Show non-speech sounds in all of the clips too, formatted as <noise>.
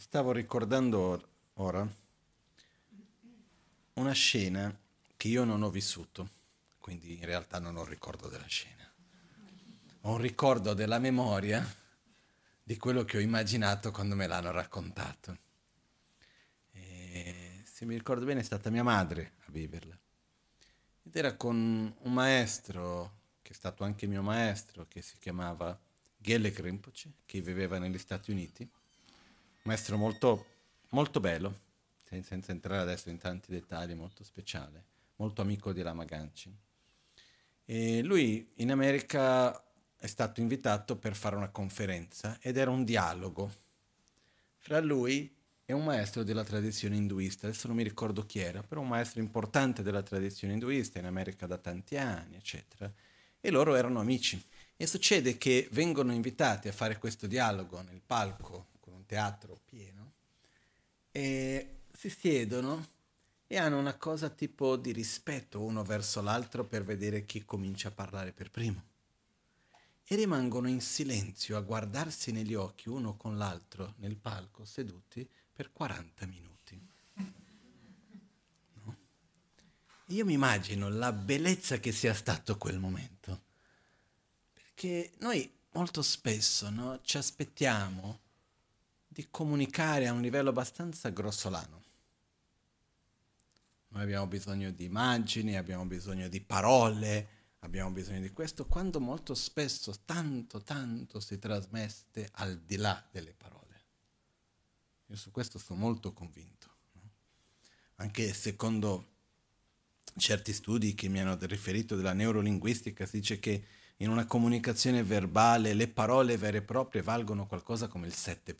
stavo ricordando ora una scena che io non ho vissuto, quindi in realtà non ho ricordo della scena. Ho un ricordo della memoria di quello che ho immaginato quando me l'hanno raccontato. E, se mi ricordo bene è stata mia madre a viverla. Ed era con un maestro, che è stato anche mio maestro, che si chiamava Gelle Rinpoche, che viveva negli Stati Uniti maestro molto, molto bello, senza entrare adesso in tanti dettagli, molto speciale, molto amico di Lama Ganci. E lui in America è stato invitato per fare una conferenza ed era un dialogo fra lui e un maestro della tradizione induista, adesso non mi ricordo chi era, però un maestro importante della tradizione induista in America da tanti anni, eccetera, e loro erano amici. E succede che vengono invitati a fare questo dialogo nel palco teatro pieno, e si siedono e hanno una cosa tipo di rispetto uno verso l'altro per vedere chi comincia a parlare per primo. E rimangono in silenzio a guardarsi negli occhi uno con l'altro nel palco, seduti, per 40 minuti. No? Io mi immagino la bellezza che sia stato quel momento. Perché noi molto spesso no, ci aspettiamo di comunicare a un livello abbastanza grossolano. Noi abbiamo bisogno di immagini, abbiamo bisogno di parole, abbiamo bisogno di questo, quando molto spesso tanto, tanto si trasmette al di là delle parole. Io su questo sono molto convinto. No? Anche secondo certi studi che mi hanno riferito della neurolinguistica, si dice che in una comunicazione verbale le parole vere e proprie valgono qualcosa come il 7%.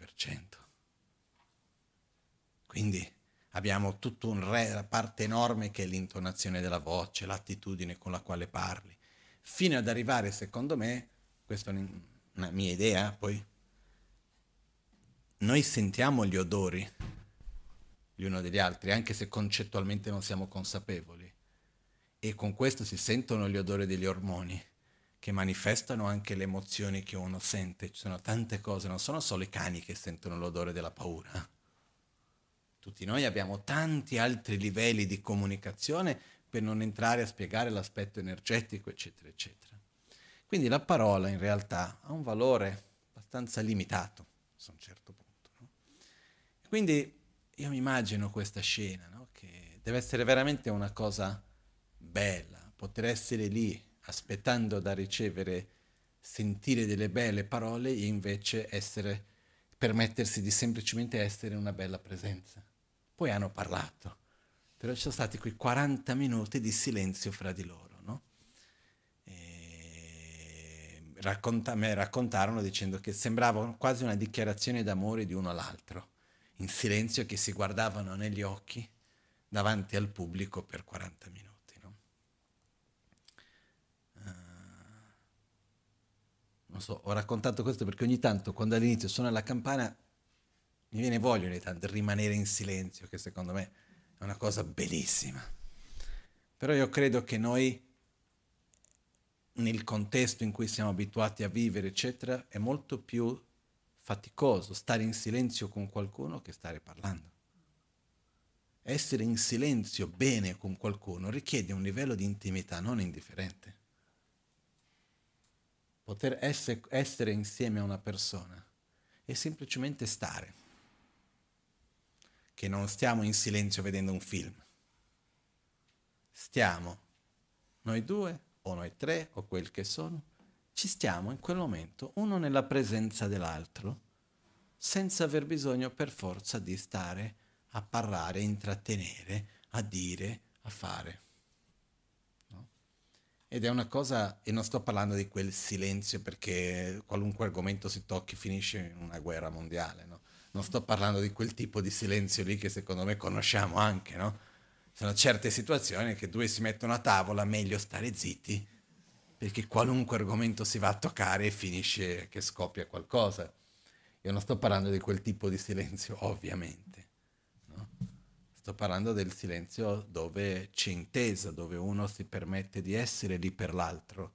Quindi abbiamo tutta una parte enorme che è l'intonazione della voce, l'attitudine con la quale parli, fino ad arrivare, secondo me, questa è una mia idea, poi noi sentiamo gli odori gli uno degli altri, anche se concettualmente non siamo consapevoli. E con questo si sentono gli odori degli ormoni che manifestano anche le emozioni che uno sente. Ci sono tante cose, non sono solo i cani che sentono l'odore della paura. Tutti noi abbiamo tanti altri livelli di comunicazione per non entrare a spiegare l'aspetto energetico, eccetera, eccetera. Quindi la parola in realtà ha un valore abbastanza limitato a un certo punto. No? Quindi io mi immagino questa scena, no? che deve essere veramente una cosa bella, poter essere lì aspettando da ricevere, sentire delle belle parole e invece essere, permettersi di semplicemente essere una bella presenza. Poi hanno parlato, però ci sono stati quei 40 minuti di silenzio fra di loro. No? Racconta, me raccontarono dicendo che sembrava quasi una dichiarazione d'amore di uno all'altro, in silenzio che si guardavano negli occhi davanti al pubblico per 40 minuti. Non so, ho raccontato questo perché ogni tanto quando all'inizio suona la campana mi viene voglia ogni tanto di rimanere in silenzio, che secondo me è una cosa bellissima. Però io credo che noi, nel contesto in cui siamo abituati a vivere, eccetera, è molto più faticoso stare in silenzio con qualcuno che stare parlando. Essere in silenzio bene con qualcuno richiede un livello di intimità non indifferente poter essere, essere insieme a una persona è semplicemente stare, che non stiamo in silenzio vedendo un film. Stiamo, noi due o noi tre o quel che sono, ci stiamo in quel momento, uno nella presenza dell'altro, senza aver bisogno per forza di stare a parlare, a intrattenere, a dire, a fare. Ed è una cosa, e non sto parlando di quel silenzio perché qualunque argomento si tocchi finisce in una guerra mondiale, no? Non sto parlando di quel tipo di silenzio lì che secondo me conosciamo anche, no? Sono certe situazioni che due si mettono a tavola, meglio stare zitti, perché qualunque argomento si va a toccare finisce che scoppia qualcosa. Io non sto parlando di quel tipo di silenzio, <laughs> ovviamente. Sto parlando del silenzio dove c'è intesa, dove uno si permette di essere lì per l'altro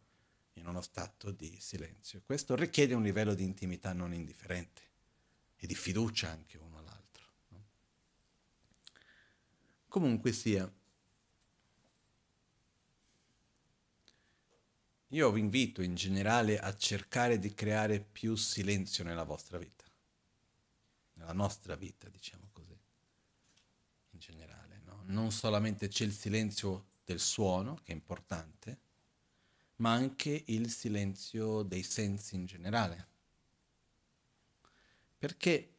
in uno stato di silenzio. Questo richiede un livello di intimità non indifferente e di fiducia anche uno all'altro. No? Comunque sia, io vi invito in generale a cercare di creare più silenzio nella vostra vita, nella nostra vita, diciamo non solamente c'è il silenzio del suono, che è importante, ma anche il silenzio dei sensi in generale. Perché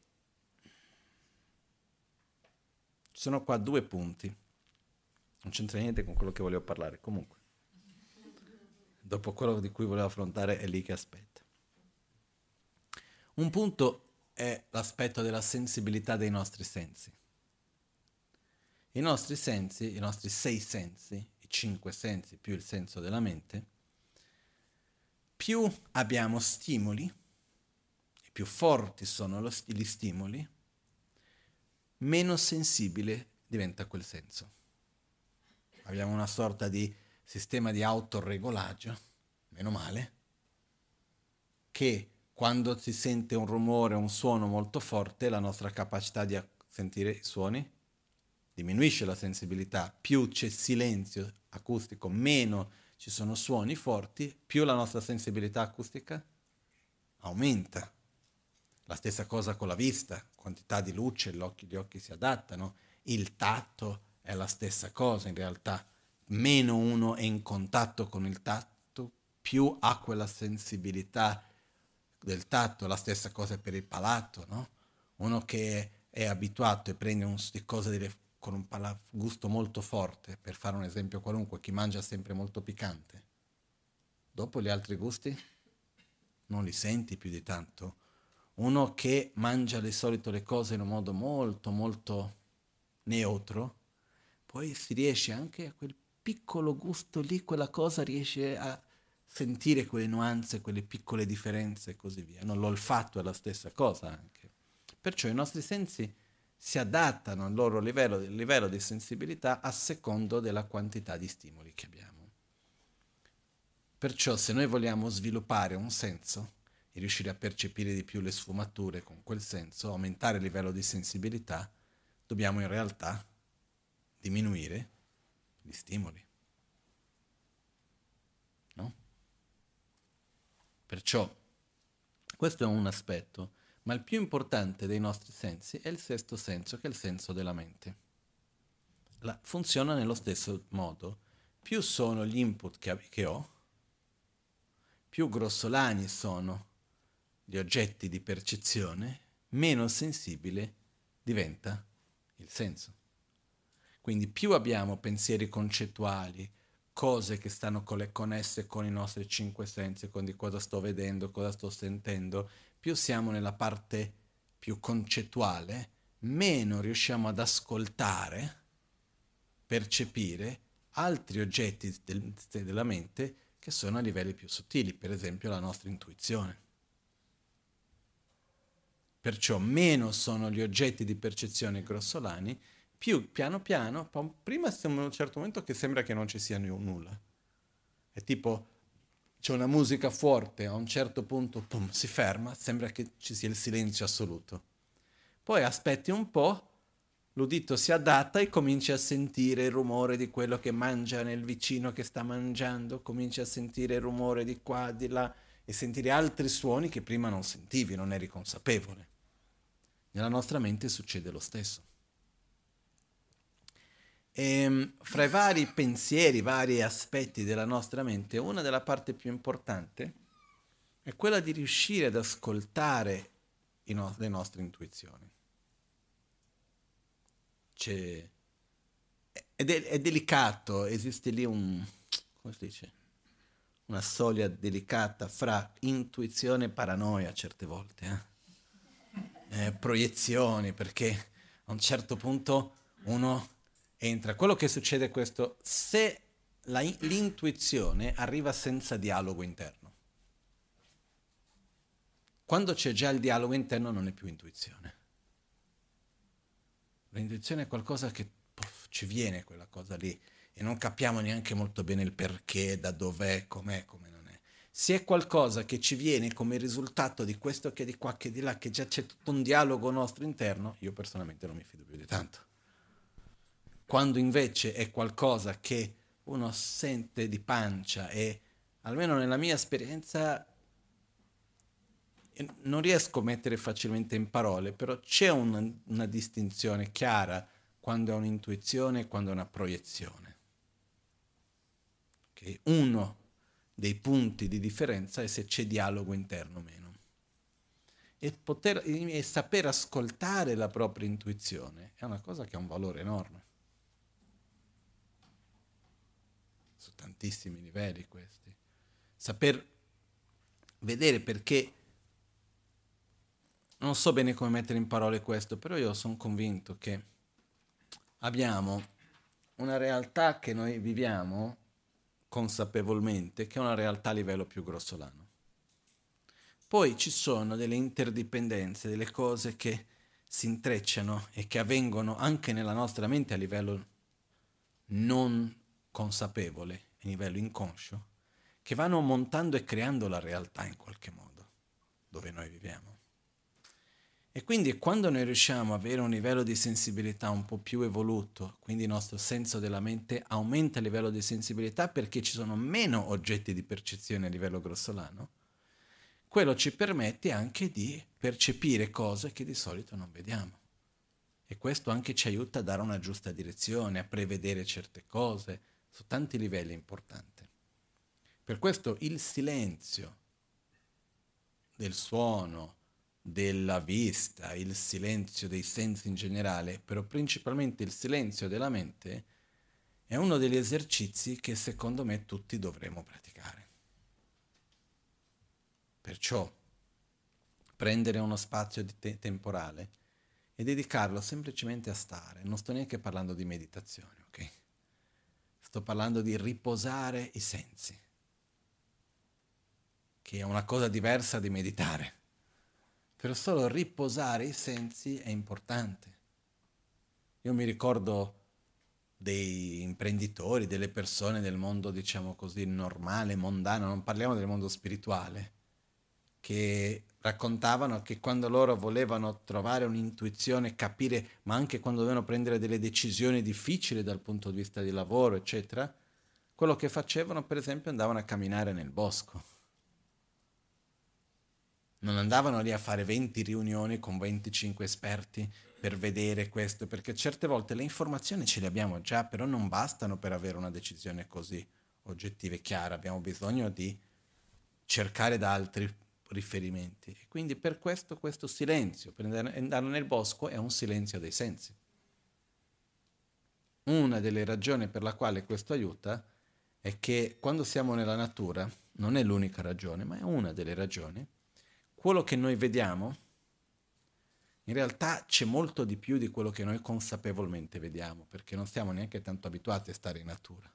ci sono qua due punti. Non c'entra niente con quello che volevo parlare, comunque. Dopo quello di cui volevo affrontare è lì che aspetta. Un punto è l'aspetto della sensibilità dei nostri sensi. I nostri sensi, i nostri sei sensi, i cinque sensi più il senso della mente, più abbiamo stimoli, più forti sono gli stimoli, meno sensibile diventa quel senso. Abbiamo una sorta di sistema di autoregolaggio, meno male, che quando si sente un rumore, un suono molto forte, la nostra capacità di sentire i suoni diminuisce la sensibilità. Più c'è silenzio acustico, meno ci sono suoni forti, più la nostra sensibilità acustica aumenta. La stessa cosa con la vista, quantità di luce, gli occhi, si adattano, il tatto è la stessa cosa in realtà. Meno uno è in contatto con il tatto, più ha quella sensibilità del tatto, la stessa cosa per il palato, no? Uno che è abituato e prende un, cose delle con un gusto molto forte, per fare un esempio qualunque, chi mangia sempre molto piccante. Dopo gli altri gusti non li senti più di tanto. Uno che mangia di solito le cose in un modo molto, molto neutro, poi si riesce anche a quel piccolo gusto lì, quella cosa riesce a sentire quelle nuanze, quelle piccole differenze e così via. No, l'olfatto è la stessa cosa anche. Perciò i nostri sensi si adattano al loro livello, livello di sensibilità a secondo della quantità di stimoli che abbiamo. Perciò se noi vogliamo sviluppare un senso e riuscire a percepire di più le sfumature con quel senso, aumentare il livello di sensibilità, dobbiamo in realtà diminuire gli stimoli. No? Perciò questo è un aspetto ma il più importante dei nostri sensi è il sesto senso, che è il senso della mente. La, funziona nello stesso modo. Più sono gli input che, che ho, più grossolani sono gli oggetti di percezione, meno sensibile diventa il senso. Quindi più abbiamo pensieri concettuali, cose che stanno connesse con i nostri cinque sensi, con di cosa sto vedendo, cosa sto sentendo, più siamo nella parte più concettuale, meno riusciamo ad ascoltare, percepire altri oggetti del, della mente che sono a livelli più sottili, per esempio la nostra intuizione. Perciò meno sono gli oggetti di percezione grossolani, più piano piano, prima siamo in un certo momento che sembra che non ci sia nulla. È tipo c'è una musica forte, a un certo punto pum, si ferma, sembra che ci sia il silenzio assoluto. Poi aspetti un po', l'udito si adatta e cominci a sentire il rumore di quello che mangia nel vicino che sta mangiando, cominci a sentire il rumore di qua, di là e sentire altri suoni che prima non sentivi, non eri consapevole. Nella nostra mente succede lo stesso. E, ehm, fra i vari pensieri, i vari aspetti della nostra mente, una della parti più importanti è quella di riuscire ad ascoltare no- le nostre intuizioni. C'è, è, de- è, delicato, esiste lì un, come si dice, una soglia delicata fra intuizione e paranoia certe volte, eh? Eh, proiezioni, perché a un certo punto uno entra. Quello che succede è questo, se la, l'intuizione arriva senza dialogo interno. Quando c'è già il dialogo interno non è più intuizione. L'intuizione è qualcosa che puff, ci viene quella cosa lì e non capiamo neanche molto bene il perché, da dov'è, com'è, come non è. Se è qualcosa che ci viene come risultato di questo che di qua che di là, che già c'è tutto un dialogo nostro interno, io personalmente non mi fido più di tanto quando invece è qualcosa che uno sente di pancia e almeno nella mia esperienza non riesco a mettere facilmente in parole, però c'è una, una distinzione chiara quando è un'intuizione e quando è una proiezione. Okay? Uno dei punti di differenza è se c'è dialogo interno o meno. E, poter, e saper ascoltare la propria intuizione è una cosa che ha un valore enorme. Su tantissimi livelli questi. Saper vedere perché non so bene come mettere in parole questo, però io sono convinto che abbiamo una realtà che noi viviamo consapevolmente, che è una realtà a livello più grossolano. Poi ci sono delle interdipendenze, delle cose che si intrecciano e che avvengono anche nella nostra mente a livello non consapevole, a livello inconscio, che vanno montando e creando la realtà in qualche modo, dove noi viviamo. E quindi quando noi riusciamo ad avere un livello di sensibilità un po' più evoluto, quindi il nostro senso della mente aumenta il livello di sensibilità perché ci sono meno oggetti di percezione a livello grossolano, quello ci permette anche di percepire cose che di solito non vediamo. E questo anche ci aiuta a dare una giusta direzione, a prevedere certe cose, su tanti livelli importanti. Per questo il silenzio del suono, della vista, il silenzio dei sensi in generale, però principalmente il silenzio della mente, è uno degli esercizi che secondo me tutti dovremmo praticare. Perciò prendere uno spazio te- temporale e dedicarlo semplicemente a stare. Non sto neanche parlando di meditazione, ok? Sto parlando di riposare i sensi, che è una cosa diversa di meditare. Però solo riposare i sensi è importante. Io mi ricordo dei imprenditori, delle persone del mondo, diciamo così, normale, mondano, non parliamo del mondo spirituale, che raccontavano che quando loro volevano trovare un'intuizione, capire, ma anche quando dovevano prendere delle decisioni difficili dal punto di vista di lavoro, eccetera, quello che facevano, per esempio, andavano a camminare nel bosco. Non andavano lì a fare 20 riunioni con 25 esperti per vedere questo, perché certe volte le informazioni ce le abbiamo già, però non bastano per avere una decisione così oggettiva e chiara, abbiamo bisogno di cercare da altri riferimenti. E quindi per questo questo silenzio, per andare nel bosco è un silenzio dei sensi. Una delle ragioni per la quale questo aiuta è che quando siamo nella natura, non è l'unica ragione, ma è una delle ragioni, quello che noi vediamo, in realtà c'è molto di più di quello che noi consapevolmente vediamo, perché non siamo neanche tanto abituati a stare in natura.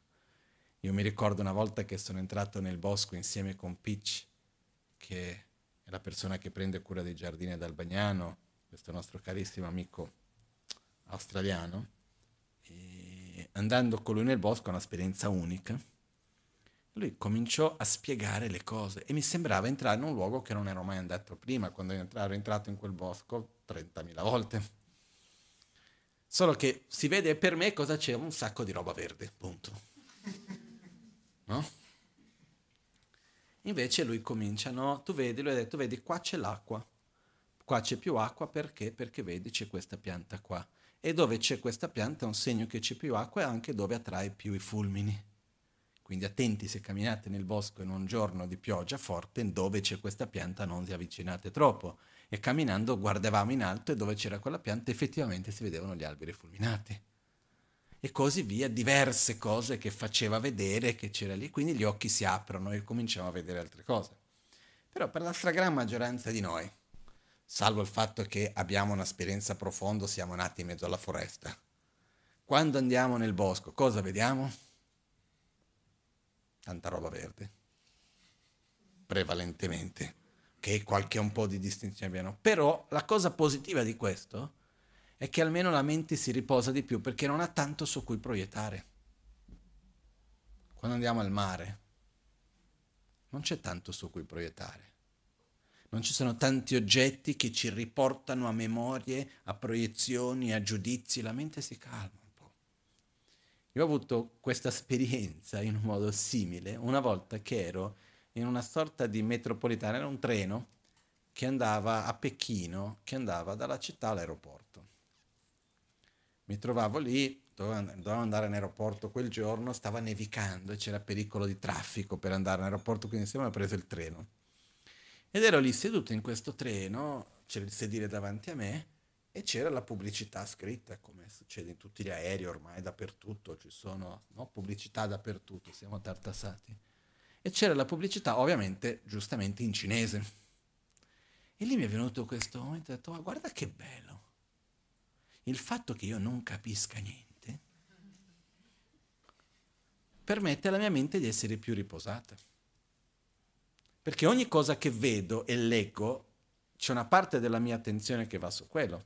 Io mi ricordo una volta che sono entrato nel bosco insieme con Pitch, che è la persona che prende cura dei giardini ad Albagnano, questo nostro carissimo amico australiano, e andando con lui nel bosco un'esperienza unica lui cominciò a spiegare le cose e mi sembrava entrare in un luogo che non ero mai andato prima, quando ero entrato in quel bosco 30.000 volte. Solo che si vede per me cosa c'è, un sacco di roba verde, punto. No? Invece lui comincia, no, tu vedi, lui ha detto, vedi, qua c'è l'acqua, qua c'è più acqua perché? Perché vedi c'è questa pianta qua. E dove c'è questa pianta è un segno che c'è più acqua e anche dove attrae più i fulmini. Quindi attenti se camminate nel bosco in un giorno di pioggia forte, dove c'è questa pianta non vi avvicinate troppo. E camminando guardavamo in alto e dove c'era quella pianta effettivamente si vedevano gli alberi fulminati. E così via, diverse cose che faceva vedere che c'era lì, quindi gli occhi si aprono e cominciamo a vedere altre cose. Però per la stragrande maggioranza di noi, salvo il fatto che abbiamo un'esperienza profonda, siamo nati in mezzo alla foresta. Quando andiamo nel bosco, cosa vediamo? tanta roba verde, prevalentemente, che qualche un po' di distinzione abbiano. Però la cosa positiva di questo è che almeno la mente si riposa di più perché non ha tanto su cui proiettare. Quando andiamo al mare, non c'è tanto su cui proiettare. Non ci sono tanti oggetti che ci riportano a memorie, a proiezioni, a giudizi, la mente si calma un po'. Io ho avuto questa esperienza in un modo simile una volta che ero in una sorta di metropolitana, era un treno che andava a Pechino, che andava dalla città all'aeroporto. Mi trovavo lì, dovevo andare in aeroporto quel giorno, stava nevicando e c'era pericolo di traffico per andare in aeroporto, quindi insieme ho preso il treno. Ed ero lì seduto in questo treno, c'era il sedile davanti a me e c'era la pubblicità scritta, come succede in tutti gli aerei ormai dappertutto, ci sono no? pubblicità dappertutto, siamo tartassati. E c'era la pubblicità ovviamente giustamente in cinese. E lì mi è venuto questo momento ho detto, ma guarda che bello. Il fatto che io non capisca niente permette alla mia mente di essere più riposata. Perché ogni cosa che vedo e leggo, c'è una parte della mia attenzione che va su quello.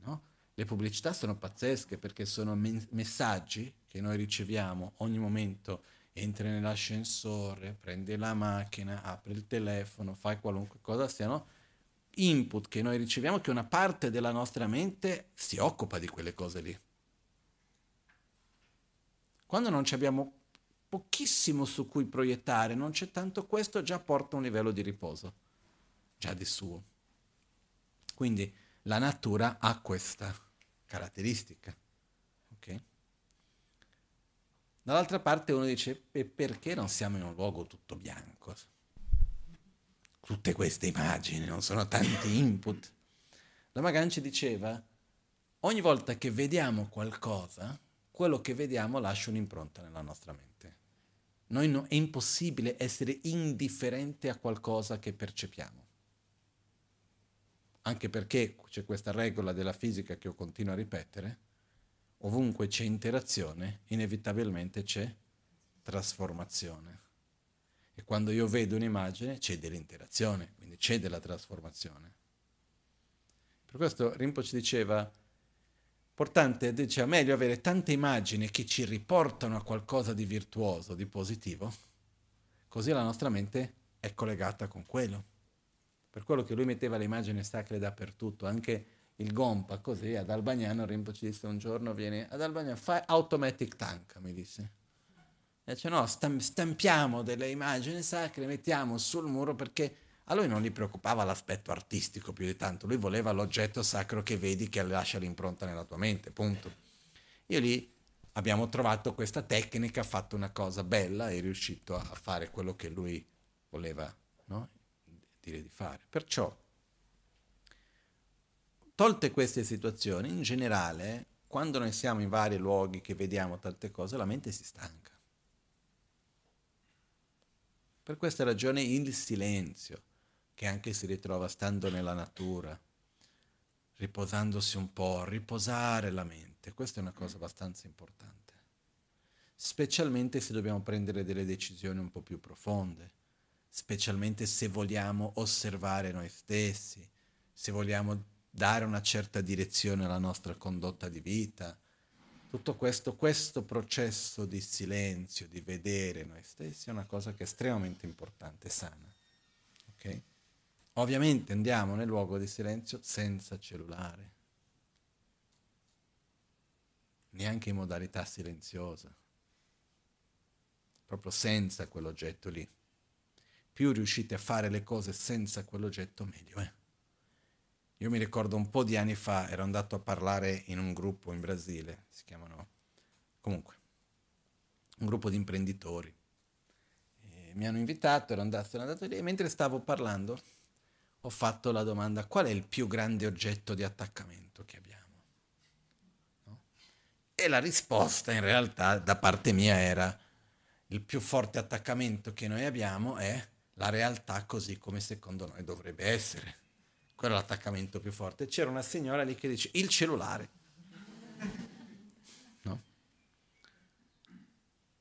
No? Le pubblicità sono pazzesche perché sono men- messaggi che noi riceviamo ogni momento. Entri nell'ascensore, prendi la macchina, apri il telefono, fai qualunque cosa siano input che noi riceviamo che una parte della nostra mente si occupa di quelle cose lì. Quando non abbiamo pochissimo su cui proiettare, non c'è tanto questo, già porta un livello di riposo, già di suo. Quindi la natura ha questa caratteristica. Okay? Dall'altra parte uno dice, e perché non siamo in un luogo tutto bianco? Tutte queste immagini, non sono tanti <laughs> input. La Maganci diceva, ogni volta che vediamo qualcosa, quello che vediamo lascia un'impronta nella nostra mente. Noi no, è impossibile essere indifferente a qualcosa che percepiamo. Anche perché c'è questa regola della fisica che io continuo a ripetere, ovunque c'è interazione, inevitabilmente c'è trasformazione. E quando io vedo un'immagine c'è dell'interazione, quindi c'è della trasformazione. Per questo Rinpoche diceva, Importante, dice, è meglio avere tante immagini che ci riportano a qualcosa di virtuoso, di positivo, così la nostra mente è collegata con quello. Per quello che lui metteva le immagini sacre dappertutto, anche il Gompa, così ad Albagnano Rinpoche disse un giorno, viene ad Albagnano, fai automatic tank, mi disse. E dice no, stampiamo delle immagini sacre, mettiamo sul muro perché a lui non gli preoccupava l'aspetto artistico più di tanto, lui voleva l'oggetto sacro che vedi che lascia l'impronta nella tua mente, punto. Io lì abbiamo trovato questa tecnica, ha fatto una cosa bella, è riuscito a fare quello che lui voleva no? dire di fare. Perciò, tolte queste situazioni, in generale, quando noi siamo in vari luoghi che vediamo tante cose, la mente si stanca. Per questa ragione il silenzio che anche si ritrova stando nella natura, riposandosi un po', riposare la mente. Questa è una cosa abbastanza importante, specialmente se dobbiamo prendere delle decisioni un po' più profonde, specialmente se vogliamo osservare noi stessi, se vogliamo dare una certa direzione alla nostra condotta di vita. Tutto questo, questo processo di silenzio, di vedere noi stessi, è una cosa che è estremamente importante, sana. Okay? Ovviamente andiamo nel luogo di silenzio senza cellulare, neanche in modalità silenziosa, proprio senza quell'oggetto lì. Più riuscite a fare le cose senza quell'oggetto, meglio è. Io mi ricordo un po' di anni fa, ero andato a parlare in un gruppo in Brasile, si chiamano comunque, un gruppo di imprenditori. E mi hanno invitato, ero andato, sono andato lì e mentre stavo parlando ho fatto la domanda qual è il più grande oggetto di attaccamento che abbiamo? No? E la risposta in realtà da parte mia era il più forte attaccamento che noi abbiamo è la realtà così come secondo noi dovrebbe essere. Quello è l'attaccamento più forte. C'era una signora lì che dice il cellulare. No?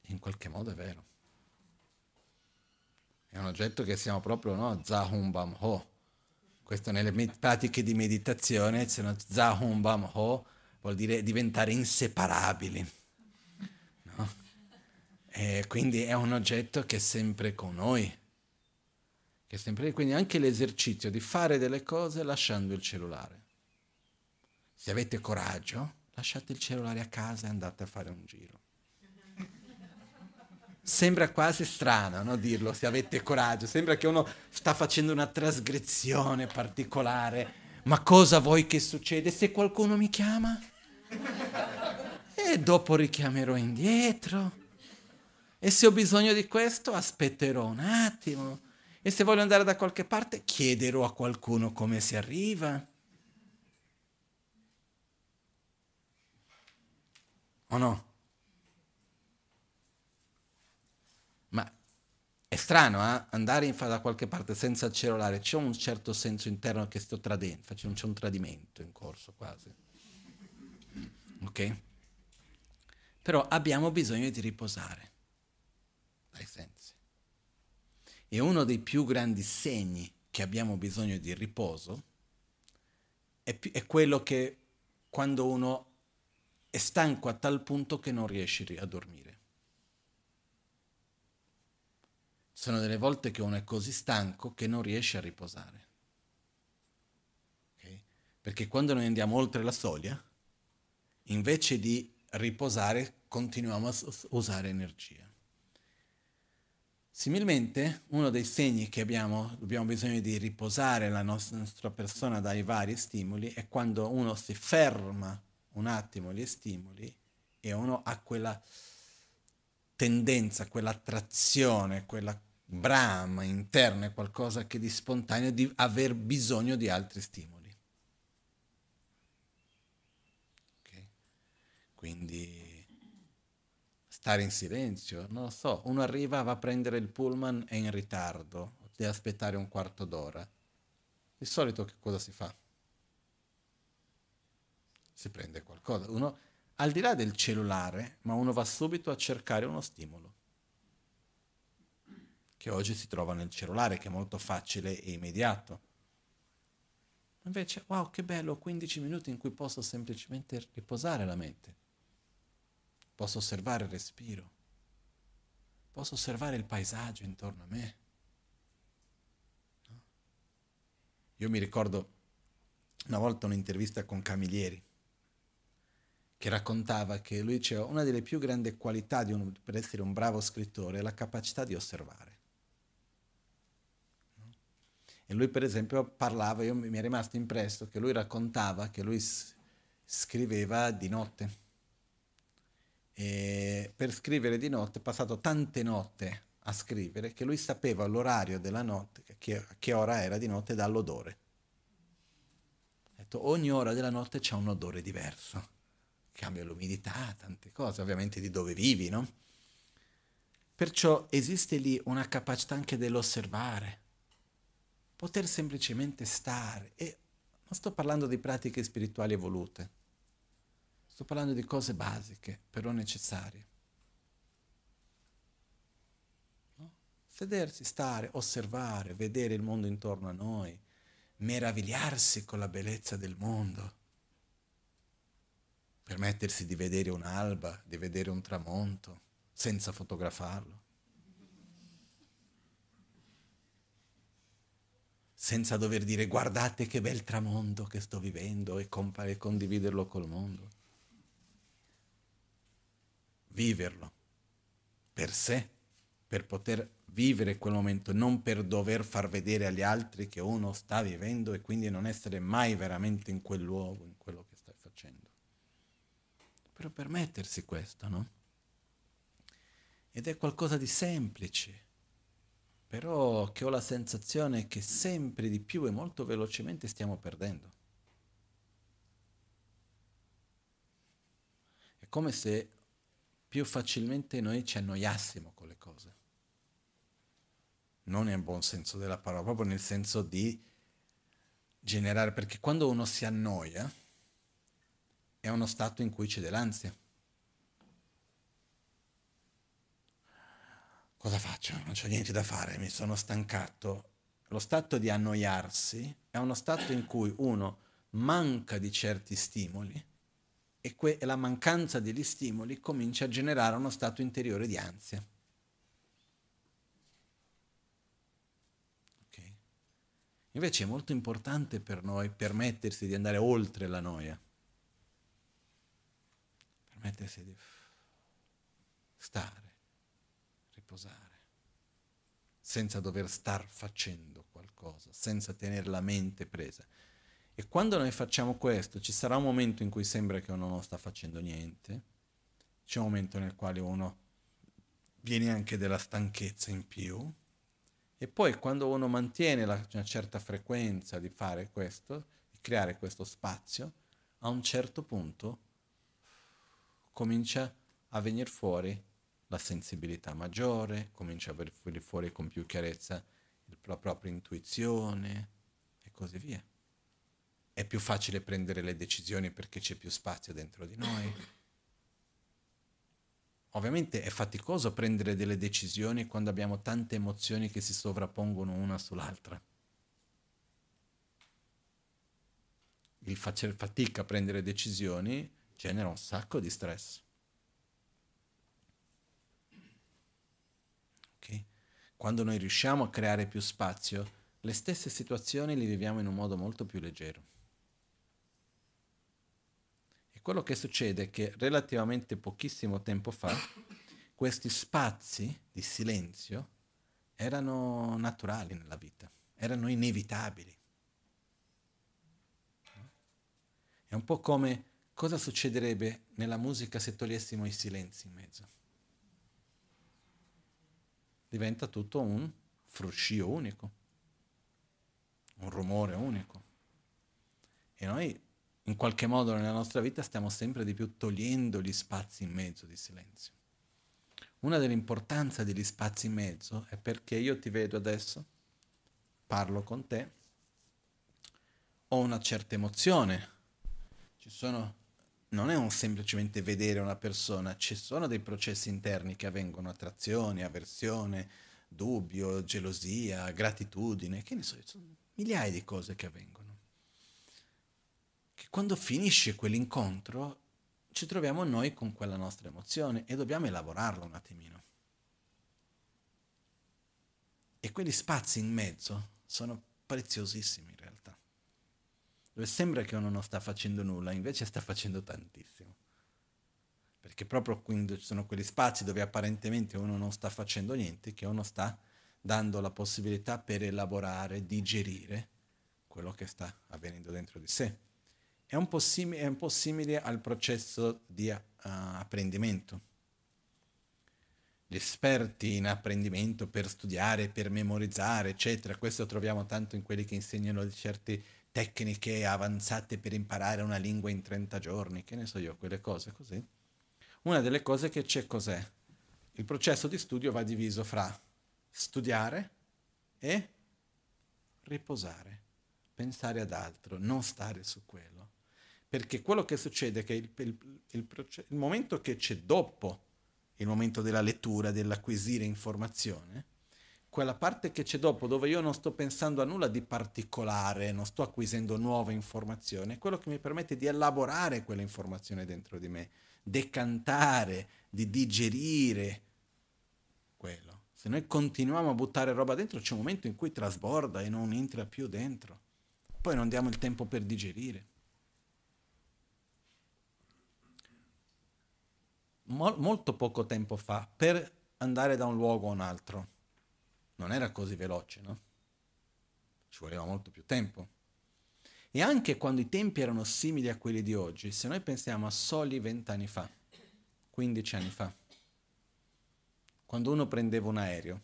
In qualche modo è vero. È un oggetto che siamo proprio, no? Zahumbam ho questo nelle pratiche di meditazione, se no Zahum Bam Ho vuol dire diventare inseparabili. No? E quindi è un oggetto che è sempre con noi. È sempre, quindi anche l'esercizio di fare delle cose lasciando il cellulare. Se avete coraggio, lasciate il cellulare a casa e andate a fare un giro. Sembra quasi strano no, dirlo, se avete coraggio, sembra che uno sta facendo una trasgressione particolare. Ma cosa vuoi che succeda se qualcuno mi chiama? E dopo richiamerò indietro. E se ho bisogno di questo, aspetterò un attimo. E se voglio andare da qualche parte, chiederò a qualcuno come si arriva. O no? Ma è strano, eh? Andare in, da qualche parte senza cellulare, c'è un certo senso interno che sto tradendo, c'è un tradimento in corso quasi. Ok? Però abbiamo bisogno di riposare dai sensi. E uno dei più grandi segni che abbiamo bisogno di riposo è, è quello che quando uno è stanco a tal punto che non riesce a dormire. Sono delle volte che uno è così stanco che non riesce a riposare. Okay? Perché quando noi andiamo oltre la soglia, invece di riposare, continuiamo a usare energia. Similmente, uno dei segni che abbiamo, abbiamo bisogno di riposare la nostra, nostra persona dai vari stimoli è quando uno si ferma un attimo gli stimoli e uno ha quella tendenza, quell'attrazione, quella brama interna, qualcosa che di spontaneo di aver bisogno di altri stimoli. Okay? Quindi stare in silenzio, non lo so, uno arriva, va a prendere il pullman, è in ritardo, deve aspettare un quarto d'ora. Di solito che cosa si fa? si prende qualcosa. Uno, al di là del cellulare, ma uno va subito a cercare uno stimolo, che oggi si trova nel cellulare, che è molto facile e immediato. Invece, wow, che bello, 15 minuti in cui posso semplicemente riposare la mente. Posso osservare il respiro. Posso osservare il paesaggio intorno a me. Io mi ricordo una volta un'intervista con Camilleri che raccontava che lui diceva una delle più grandi qualità un, per essere un bravo scrittore è la capacità di osservare. E lui per esempio parlava, io, mi è rimasto impresso che lui raccontava che lui scriveva di notte. E per scrivere di notte, è passato tante notte a scrivere, che lui sapeva l'orario della notte, che, che ora era di notte dall'odore. Detto, ogni ora della notte c'è un odore diverso cambia l'umidità, tante cose, ovviamente di dove vivi, no? Perciò esiste lì una capacità anche dell'osservare, poter semplicemente stare. E non sto parlando di pratiche spirituali evolute, sto parlando di cose basiche, però necessarie. No? Sedersi, stare, osservare, vedere il mondo intorno a noi, meravigliarsi con la bellezza del mondo permettersi di vedere un'alba, di vedere un tramonto, senza fotografarlo, senza dover dire guardate che bel tramonto che sto vivendo e, comp- e condividerlo col mondo. Viverlo per sé, per poter vivere quel momento, non per dover far vedere agli altri che uno sta vivendo e quindi non essere mai veramente in quel luogo, in quello che stai facendo però permettersi questo, no? Ed è qualcosa di semplice, però che ho la sensazione che sempre di più e molto velocemente stiamo perdendo. È come se più facilmente noi ci annoiassimo con le cose. Non nel buon senso della parola, proprio nel senso di generare, perché quando uno si annoia, è uno stato in cui c'è dell'ansia. Cosa faccio? Non c'è niente da fare, mi sono stancato. Lo stato di annoiarsi è uno stato in cui uno manca di certi stimoli e, que- la mancanza degli stimoli comincia a generare uno stato interiore di ansia. Okay. Invece è molto importante per noi permettersi di andare oltre la noia permettersi di stare, riposare, senza dover star facendo qualcosa, senza tenere la mente presa. E quando noi facciamo questo, ci sarà un momento in cui sembra che uno non sta facendo niente, c'è un momento nel quale uno viene anche della stanchezza in più, e poi quando uno mantiene la, una certa frequenza di fare questo, di creare questo spazio, a un certo punto comincia a venire fuori la sensibilità maggiore, comincia a venire fuori con più chiarezza la propria intuizione e così via. È più facile prendere le decisioni perché c'è più spazio dentro di noi. Ovviamente è faticoso prendere delle decisioni quando abbiamo tante emozioni che si sovrappongono una sull'altra. Il fare fatica a prendere decisioni genera un sacco di stress. Okay? Quando noi riusciamo a creare più spazio, le stesse situazioni le viviamo in un modo molto più leggero. Quello che succede è che relativamente pochissimo tempo fa questi spazi di silenzio erano naturali nella vita, erano inevitabili. È un po' come cosa succederebbe nella musica se togliessimo i silenzi in mezzo? Diventa tutto un fruscio unico, un rumore unico. E noi in qualche modo nella nostra vita stiamo sempre di più togliendo gli spazi in mezzo di silenzio. Una delle importanze degli spazi in mezzo è perché io ti vedo adesso, parlo con te, ho una certa emozione, ci sono non è un semplicemente vedere una persona, ci sono dei processi interni che avvengono, attrazione, avversione, dubbio, gelosia, gratitudine, che ne so, sono migliaia di cose che avvengono. Quando finisce quell'incontro ci troviamo noi con quella nostra emozione e dobbiamo elaborarla un attimino. E quegli spazi in mezzo sono preziosissimi in realtà dove sembra che uno non sta facendo nulla, invece sta facendo tantissimo. Perché proprio quando ci sono quegli spazi dove apparentemente uno non sta facendo niente, che uno sta dando la possibilità per elaborare, digerire quello che sta avvenendo dentro di sé. È un po', simile, è un po simile al processo di uh, apprendimento. Gli esperti in apprendimento per studiare, per memorizzare, eccetera, questo troviamo tanto in quelli che insegnano certi tecniche avanzate per imparare una lingua in 30 giorni, che ne so io, quelle cose così. Una delle cose che c'è cos'è? Il processo di studio va diviso fra studiare e riposare, pensare ad altro, non stare su quello. Perché quello che succede è che il, il, il, il momento che c'è dopo il momento della lettura, dell'acquisire informazione, quella parte che c'è dopo, dove io non sto pensando a nulla di particolare, non sto acquisendo nuove informazioni, è quello che mi permette di elaborare quelle informazioni dentro di me, decantare, di digerire quello. Se noi continuiamo a buttare roba dentro, c'è un momento in cui trasborda e non entra più dentro. Poi non diamo il tempo per digerire. Mol- molto poco tempo fa, per andare da un luogo a un altro, non era così veloce, no? Ci voleva molto più tempo. E anche quando i tempi erano simili a quelli di oggi, se noi pensiamo a soli vent'anni fa, 15 anni fa, quando uno prendeva un aereo,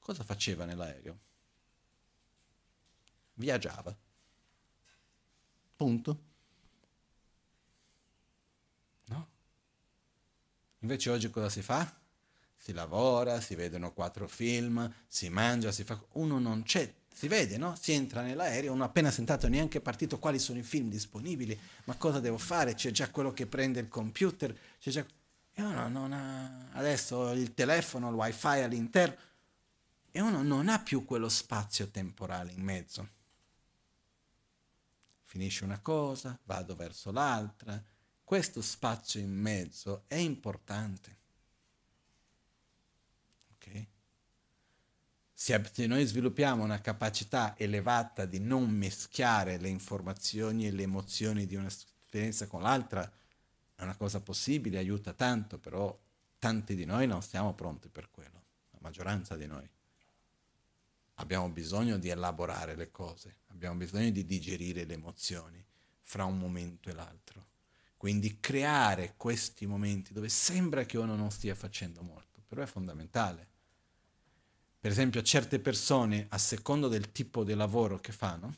cosa faceva nell'aereo? Viaggiava. Punto. Invece oggi cosa si fa? si lavora, si vedono quattro film, si mangia, si fa... Uno non c'è, si vede, no? Si entra nell'aereo, uno appena sentato neanche partito quali sono i film disponibili, ma cosa devo fare? C'è già quello che prende il computer, c'è già... E uno non ha adesso il telefono, il wifi all'interno, e uno non ha più quello spazio temporale in mezzo. Finisce una cosa, vado verso l'altra. Questo spazio in mezzo è importante. Se noi sviluppiamo una capacità elevata di non mischiare le informazioni e le emozioni di un'esperienza con l'altra, è una cosa possibile, aiuta tanto, però tanti di noi non siamo pronti per quello, la maggioranza di noi. Abbiamo bisogno di elaborare le cose, abbiamo bisogno di digerire le emozioni fra un momento e l'altro. Quindi creare questi momenti dove sembra che uno non stia facendo molto, però è fondamentale. Per esempio, certe persone, a secondo del tipo di lavoro che fanno,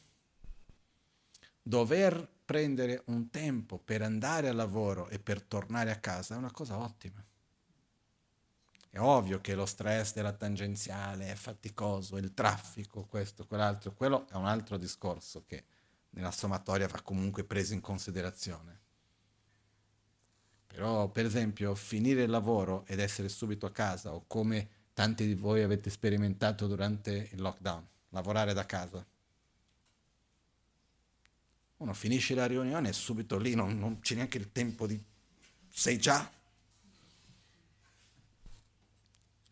dover prendere un tempo per andare al lavoro e per tornare a casa è una cosa ottima. È ovvio che lo stress della tangenziale è faticoso, il traffico, questo, quell'altro, quello è un altro discorso che nella sommatoria va comunque preso in considerazione. Però, per esempio, finire il lavoro ed essere subito a casa, o come tanti di voi avete sperimentato durante il lockdown, lavorare da casa. Uno finisce la riunione e subito lì non, non c'è neanche il tempo di... Sei già?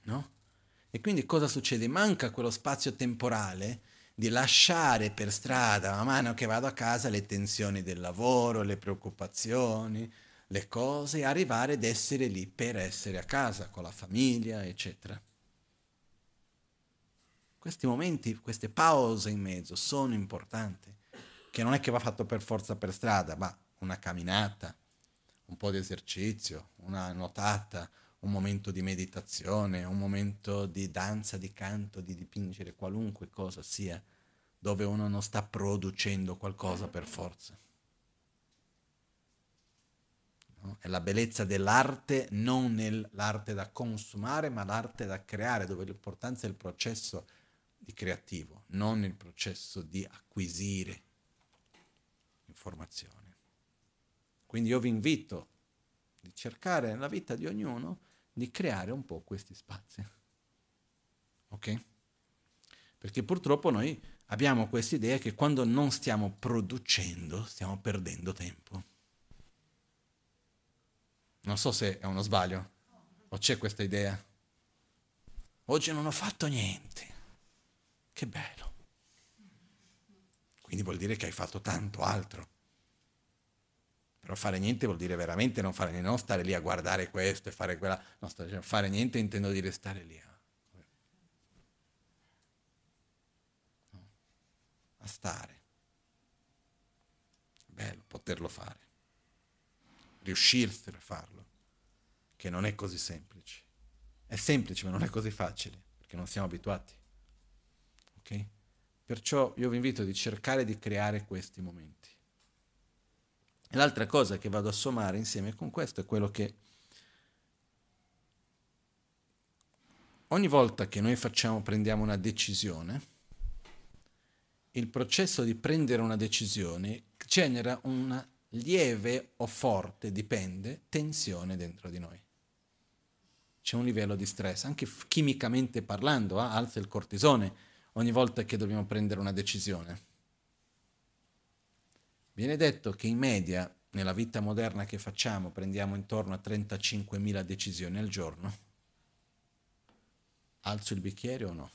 No? E quindi cosa succede? Manca quello spazio temporale di lasciare per strada, man mano che vado a casa, le tensioni del lavoro, le preoccupazioni, le cose, arrivare ad essere lì per essere a casa con la famiglia, eccetera. Questi momenti, queste pause in mezzo sono importanti, che non è che va fatto per forza per strada, ma una camminata, un po' di esercizio, una nuotata, un momento di meditazione, un momento di danza, di canto, di dipingere, qualunque cosa sia, dove uno non sta producendo qualcosa per forza. No? È la bellezza dell'arte non nell'arte da consumare, ma l'arte da creare, dove l'importanza è il processo di creativo, non il processo di acquisire informazione. Quindi io vi invito di cercare nella vita di ognuno di creare un po' questi spazi. Ok? Perché purtroppo noi abbiamo questa idea che quando non stiamo producendo stiamo perdendo tempo. Non so se è uno sbaglio o c'è questa idea. Oggi non ho fatto niente. Che bello. Quindi vuol dire che hai fatto tanto altro. Però fare niente vuol dire veramente non fare niente, non stare lì a guardare questo e fare quella. No, stare, fare niente intendo dire stare lì a, a stare. Bello poterlo fare. Riuscirsene a farlo, che non è così semplice. È semplice, ma non è così facile, perché non siamo abituati. Ok? Perciò io vi invito a cercare di creare questi momenti. E l'altra cosa che vado a sommare insieme con questo è quello che ogni volta che noi facciamo, prendiamo una decisione, il processo di prendere una decisione genera una lieve o forte, dipende, tensione dentro di noi. C'è un livello di stress, anche chimicamente parlando, eh, alza il cortisone ogni volta che dobbiamo prendere una decisione. Viene detto che in media, nella vita moderna che facciamo, prendiamo intorno a 35.000 decisioni al giorno. Alzo il bicchiere o no?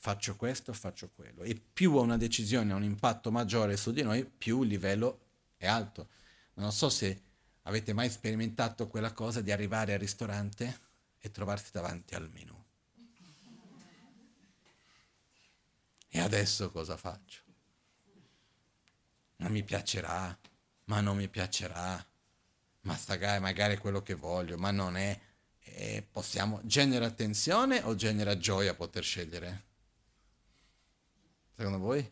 Faccio questo faccio quello? E più una decisione ha un impatto maggiore su di noi, più il livello è alto. Non so se avete mai sperimentato quella cosa di arrivare al ristorante e trovarsi davanti al menù. E adesso cosa faccio? ma mi piacerà, ma non mi piacerà, ma magari è quello che voglio, ma non è. E possiamo, genera tensione o genera gioia poter scegliere? Secondo voi?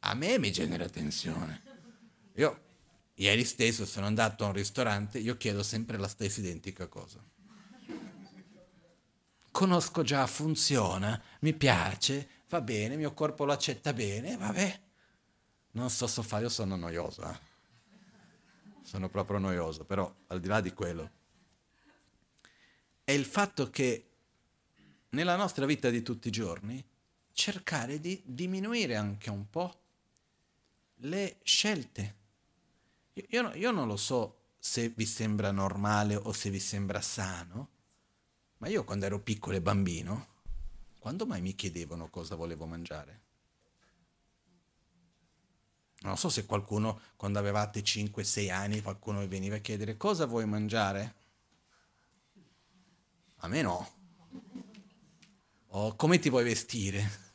A me mi genera tensione. Io ieri stesso sono andato a un ristorante, io chiedo sempre la stessa identica cosa. Conosco già, funziona, mi piace, va bene, mio corpo lo accetta bene, vabbè. Non so so fare, io sono noioso, eh? sono proprio noioso, però al di là di quello, è il fatto che nella nostra vita di tutti i giorni cercare di diminuire anche un po' le scelte. Io, io, non lo so se vi sembra normale o se vi sembra sano, ma io quando ero piccolo e bambino quando mai mi chiedevano cosa volevo mangiare? Non so se qualcuno, quando avevate 5-6 anni, qualcuno vi veniva a chiedere cosa vuoi mangiare? A me no. O come ti vuoi vestire?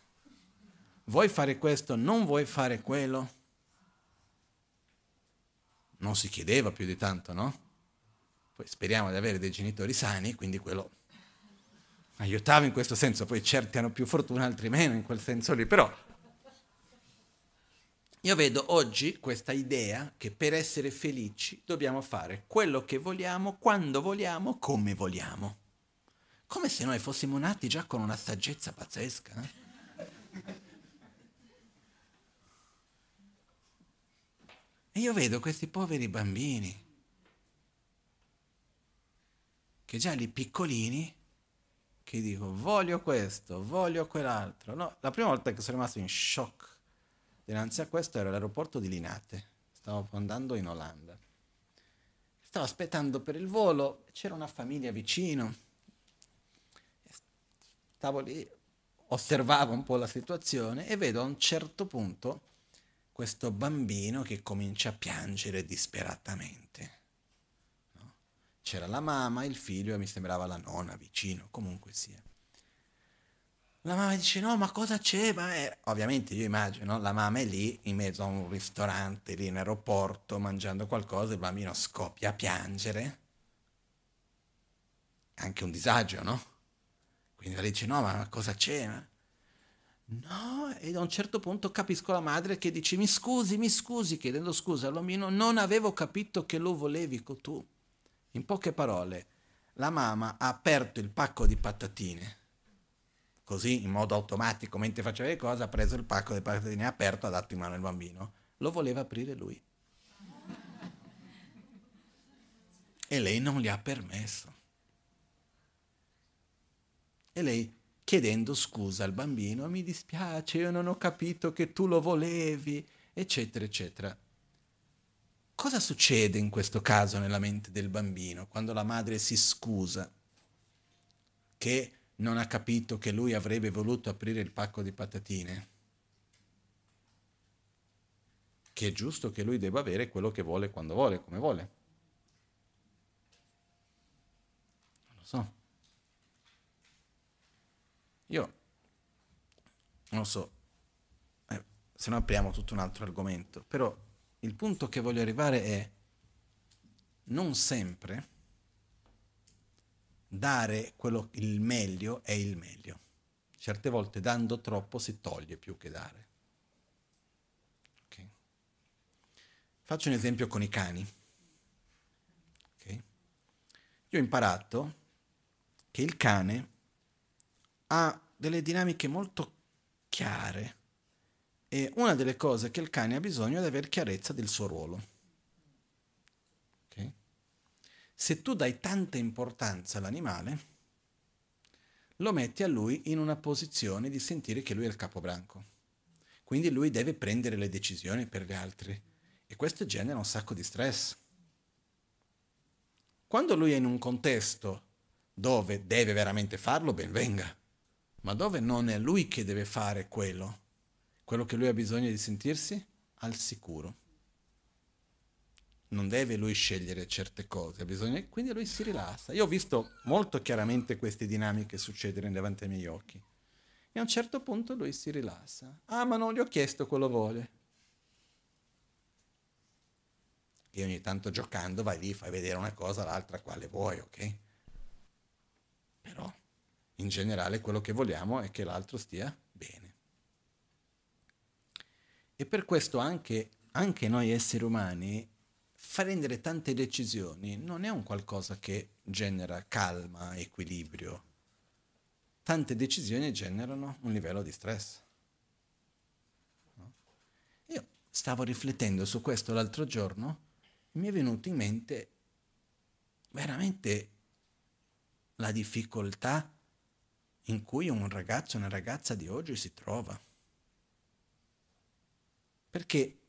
Vuoi fare questo? Non vuoi fare quello? Non si chiedeva più di tanto, no? Poi speriamo di avere dei genitori sani, quindi quello aiutava in questo senso, poi certi hanno più fortuna, altri meno in quel senso lì, però io vedo oggi questa idea che per essere felici dobbiamo fare quello che vogliamo, quando vogliamo, come vogliamo. Come se noi fossimo nati già con una saggezza pazzesca. Eh? E io vedo questi poveri bambini, che già lì piccolini, che dico voglio questo, voglio quell'altro. No, la prima volta che sono rimasto in shock dinanzi a questo era l'aeroporto di Linate, stavo andando in Olanda. Stavo aspettando per il volo, c'era una famiglia vicino. Stavo lì, osservavo un po' la situazione e vedo a un certo punto questo bambino che comincia a piangere disperatamente. No? C'era la mamma, il figlio e mi sembrava la nonna vicino, comunque sia. La mamma dice no, ma cosa c'è? Ma. Ovviamente io immagino, la mamma è lì in mezzo a un ristorante, lì in aeroporto, mangiando qualcosa, il bambino scoppia a piangere. Anche un disagio, no? Quindi lei dice no, ma cosa c'è? No, e a un certo punto capisco la madre che dice mi scusi, mi scusi, chiedendo scusa al bambino, non avevo capito che lo volevi tu. In poche parole, la mamma ha aperto il pacco di patatine, così in modo automatico, mentre faceva le cose, ha preso il pacco di patatine, ha aperto, ha dato in mano al bambino. Lo voleva aprire lui. E lei non gli ha permesso. E lei chiedendo scusa al bambino, mi dispiace, io non ho capito che tu lo volevi, eccetera, eccetera. Cosa succede in questo caso nella mente del bambino quando la madre si scusa che non ha capito che lui avrebbe voluto aprire il pacco di patatine? Che è giusto che lui debba avere quello che vuole quando vuole, come vuole. Non lo so. Io non so, eh, se no apriamo tutto un altro argomento, però il punto che voglio arrivare è non sempre dare quello, il meglio è il meglio. Certe volte dando troppo si toglie più che dare. Okay. Faccio un esempio con i cani. Okay. Io ho imparato che il cane ha delle dinamiche molto chiare e una delle cose che il cane ha bisogno è di avere chiarezza del suo ruolo. Okay? Se tu dai tanta importanza all'animale, lo metti a lui in una posizione di sentire che lui è il capobranco. Quindi lui deve prendere le decisioni per gli altri e questo genera un sacco di stress. Quando lui è in un contesto dove deve veramente farlo, ben venga ma dove non è lui che deve fare quello? Quello che lui ha bisogno di sentirsi? Al sicuro. Non deve lui scegliere certe cose, bisogno... quindi lui si rilassa. Io ho visto molto chiaramente queste dinamiche succedere davanti ai miei occhi. E a un certo punto lui si rilassa. Ah, ma non gli ho chiesto quello vuole. E ogni tanto giocando vai lì, fai vedere una cosa, l'altra quale vuoi, ok? Però in generale quello che vogliamo è che l'altro stia bene. E per questo anche, anche noi esseri umani prendere tante decisioni non è un qualcosa che genera calma, equilibrio. Tante decisioni generano un livello di stress. Io stavo riflettendo su questo l'altro giorno e mi è venuto in mente veramente la difficoltà in cui un ragazzo o una ragazza di oggi si trova. Perché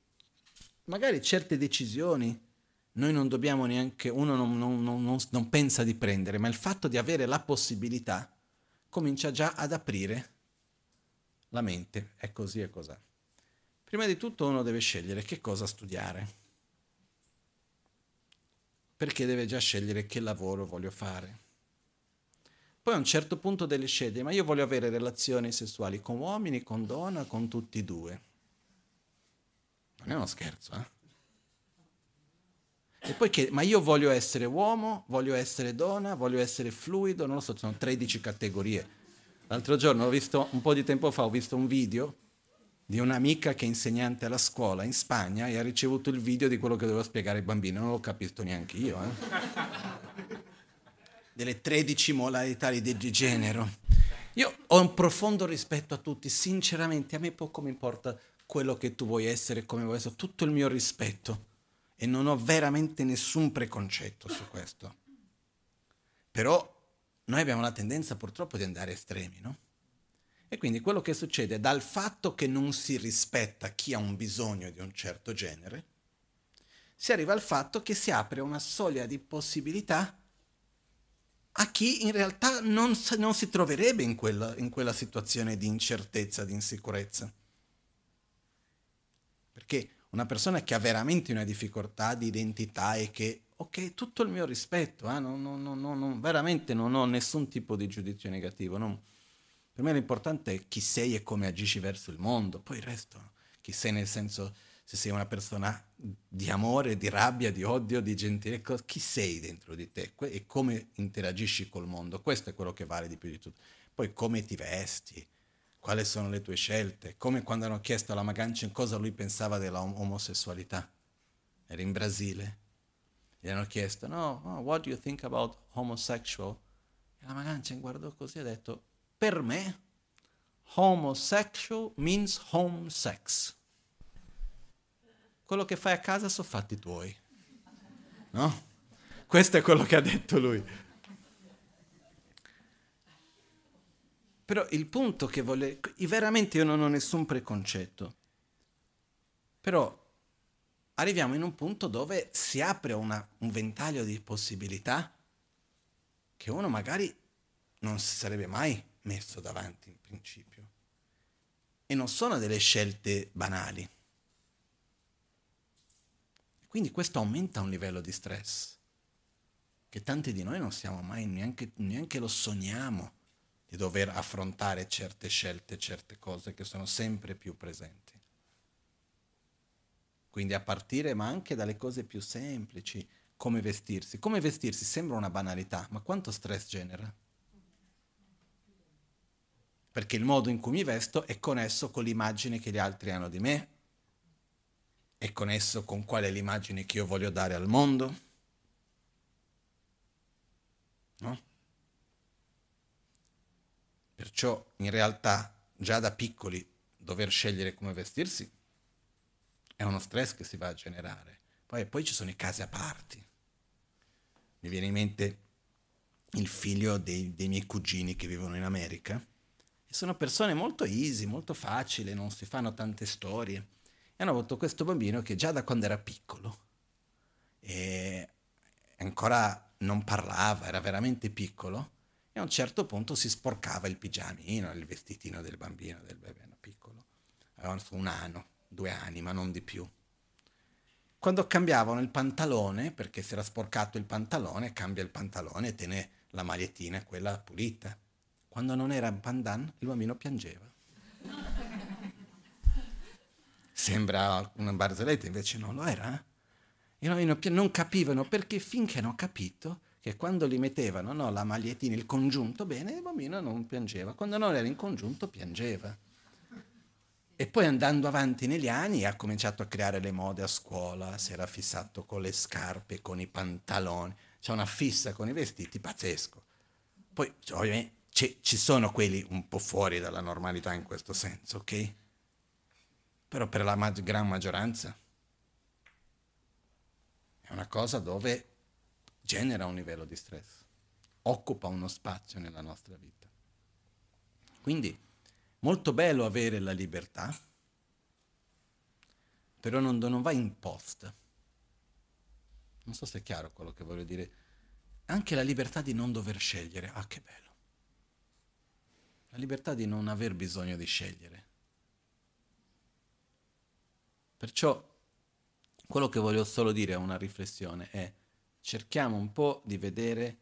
magari certe decisioni noi non dobbiamo neanche, uno non, non, non, non, pensa di prendere, ma il fatto di avere la possibilità comincia già ad aprire la mente, è così e cos'è. Prima di tutto uno deve scegliere che cosa studiare, perché deve già scegliere che lavoro voglio fare. Poi a un certo punto deve scegliere, ma io voglio avere relazioni sessuali con uomini, con donna, con tutti e due. Non è uno scherzo, eh? E poi che, ma io voglio essere uomo, voglio essere donna, voglio essere fluido, non lo so, sono 13 categorie. L'altro giorno ho visto, un po' di tempo fa, ho visto un video di un'amica che è insegnante alla scuola in Spagna e ha ricevuto il video di quello che doveva spiegare ai bambini. Non l'ho capito neanche io. Eh? Delle 13 modalità di genero. Io ho un profondo rispetto a tutti, sinceramente, a me poco mi importa quello che tu vuoi essere, come vuoi essere, tutto il mio rispetto e non ho veramente nessun preconcetto su questo. Però noi abbiamo la tendenza purtroppo di andare estremi, no? E quindi quello che succede dal fatto che non si rispetta chi ha un bisogno di un certo genere, si arriva al fatto che si apre una soglia di possibilità a chi in realtà non, non si troverebbe in quella, in quella situazione di incertezza, di insicurezza. Perché una persona che ha veramente una difficoltà di identità e che, ok, tutto il mio rispetto, eh, non, non, non, veramente non ho nessun tipo di giudizio negativo. Per me l'importante è chi sei e come agisci verso il mondo, poi il resto, chi sei nel senso se sei una persona di amore, di rabbia, di odio, di gentilezza, chi sei dentro di te e come interagisci col mondo, questo è quello che vale di più di tutto. Poi come ti vesti, quali sono le tue scelte, come quando hanno chiesto alla Magancia cosa lui pensava dell'omosessualità. Era in Brasile. Gli hanno chiesto, no, oh, what do you think about homosexual? E la Magancia guardò così e ha detto, per me, homosexual means home sex. Quello che fai a casa sono fatti tuoi. No? Questo è quello che ha detto lui. Però il punto che vuole... Veramente io non ho nessun preconcetto. Però arriviamo in un punto dove si apre una, un ventaglio di possibilità che uno magari non si sarebbe mai messo davanti in principio. E non sono delle scelte banali. Quindi questo aumenta un livello di stress che tanti di noi non siamo mai, neanche, neanche lo sogniamo di dover affrontare certe scelte, certe cose che sono sempre più presenti. Quindi a partire ma anche dalle cose più semplici, come vestirsi. Come vestirsi sembra una banalità, ma quanto stress genera? Perché il modo in cui mi vesto è connesso con l'immagine che gli altri hanno di me, è connesso con qual è l'immagine che io voglio dare al mondo. No? Perciò in realtà già da piccoli dover scegliere come vestirsi è uno stress che si va a generare. Poi, poi ci sono i casi a parti. Mi viene in mente il figlio dei, dei miei cugini che vivono in America. E sono persone molto easy, molto facili, non si fanno tante storie. Hanno avuto questo bambino che già da quando era piccolo e ancora non parlava, era veramente piccolo, e a un certo punto si sporcava il pigiamino, il vestitino del bambino, del bebè piccolo. Avevano un anno, due anni, ma non di più. Quando cambiavano il pantalone, perché si era sporcato il pantalone, cambia il pantalone e tiene la magliettina, quella pulita. Quando non era un pandan, il bambino piangeva. Sembra una barzelletta, invece non lo era. Eh? I bambini non capivano perché finché hanno capito che quando li mettevano no, la magliettina, il congiunto, bene, il bambino non piangeva. Quando non era in congiunto piangeva. E poi andando avanti negli anni ha cominciato a creare le mode a scuola, si era fissato con le scarpe, con i pantaloni, c'è una fissa con i vestiti pazzesco. Poi ovviamente ci sono quelli un po' fuori dalla normalità in questo senso, ok? Però per la mag- gran maggioranza è una cosa dove genera un livello di stress, occupa uno spazio nella nostra vita. Quindi molto bello avere la libertà, però non, non va imposta. Non so se è chiaro quello che voglio dire. Anche la libertà di non dover scegliere. Ah, che bello. La libertà di non aver bisogno di scegliere. Perciò quello che voglio solo dire è una riflessione, è cerchiamo un po' di vedere,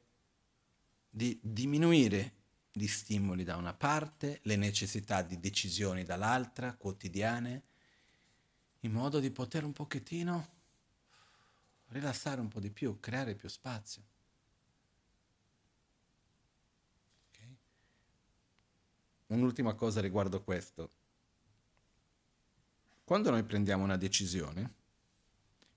di diminuire gli stimoli da una parte, le necessità di decisioni dall'altra, quotidiane, in modo di poter un pochettino rilassare un po' di più, creare più spazio. Okay? Un'ultima cosa riguardo questo. Quando noi prendiamo una decisione,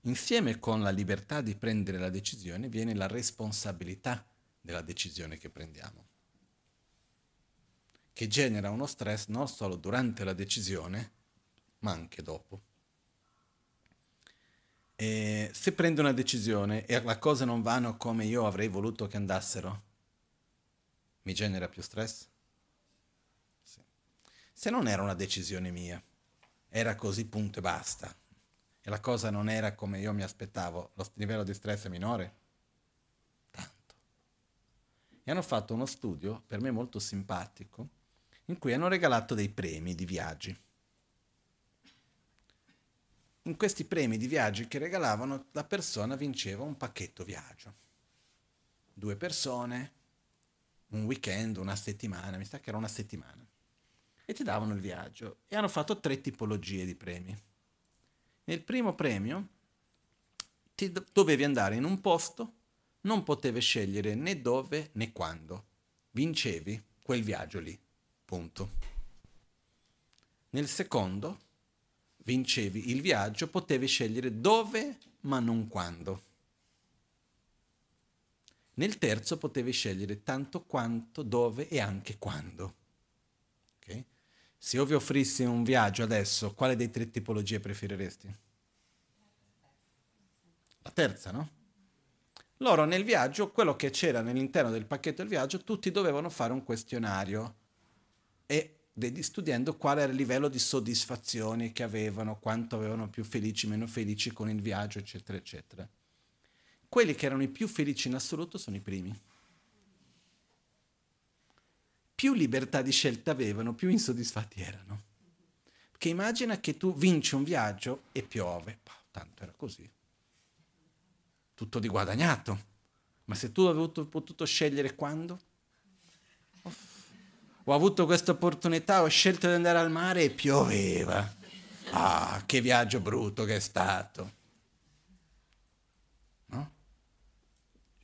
insieme con la libertà di prendere la decisione viene la responsabilità della decisione che prendiamo, che genera uno stress non solo durante la decisione, ma anche dopo. E se prendo una decisione e le cose non vanno come io avrei voluto che andassero, mi genera più stress? Sì. Se non era una decisione mia, era così punto e basta. E la cosa non era come io mi aspettavo, lo livello di stress è minore? Tanto. E hanno fatto uno studio, per me molto simpatico, in cui hanno regalato dei premi di viaggi. In questi premi di viaggi che regalavano, la persona vinceva un pacchetto viaggio. Due persone, un weekend, una settimana, mi sa che era una settimana e ti davano il viaggio. E hanno fatto tre tipologie di premi. Nel primo premio ti dovevi andare in un posto, non potevi scegliere né dove né quando. Vincevi quel viaggio lì. Punto. Nel secondo vincevi il viaggio, potevi scegliere dove ma non quando. Nel terzo potevi scegliere tanto quanto, dove e anche quando. Okay? Se io vi offrissi un viaggio adesso, quale dei tre tipologie preferiresti? La terza, no? Loro nel viaggio, quello che c'era nell'interno del pacchetto del viaggio, tutti dovevano fare un questionario e studiando qual era il livello di soddisfazione che avevano, quanto avevano più felici, meno felici con il viaggio, eccetera, eccetera. Quelli che erano i più felici in assoluto sono i primi più libertà di scelta avevano, più insoddisfatti erano. Perché immagina che tu vinci un viaggio e piove, bah, tanto era così. Tutto di guadagnato. Ma se tu avevi potuto scegliere quando? Ho avuto questa opportunità, ho scelto di andare al mare e pioveva. Ah, che viaggio brutto che è stato. No?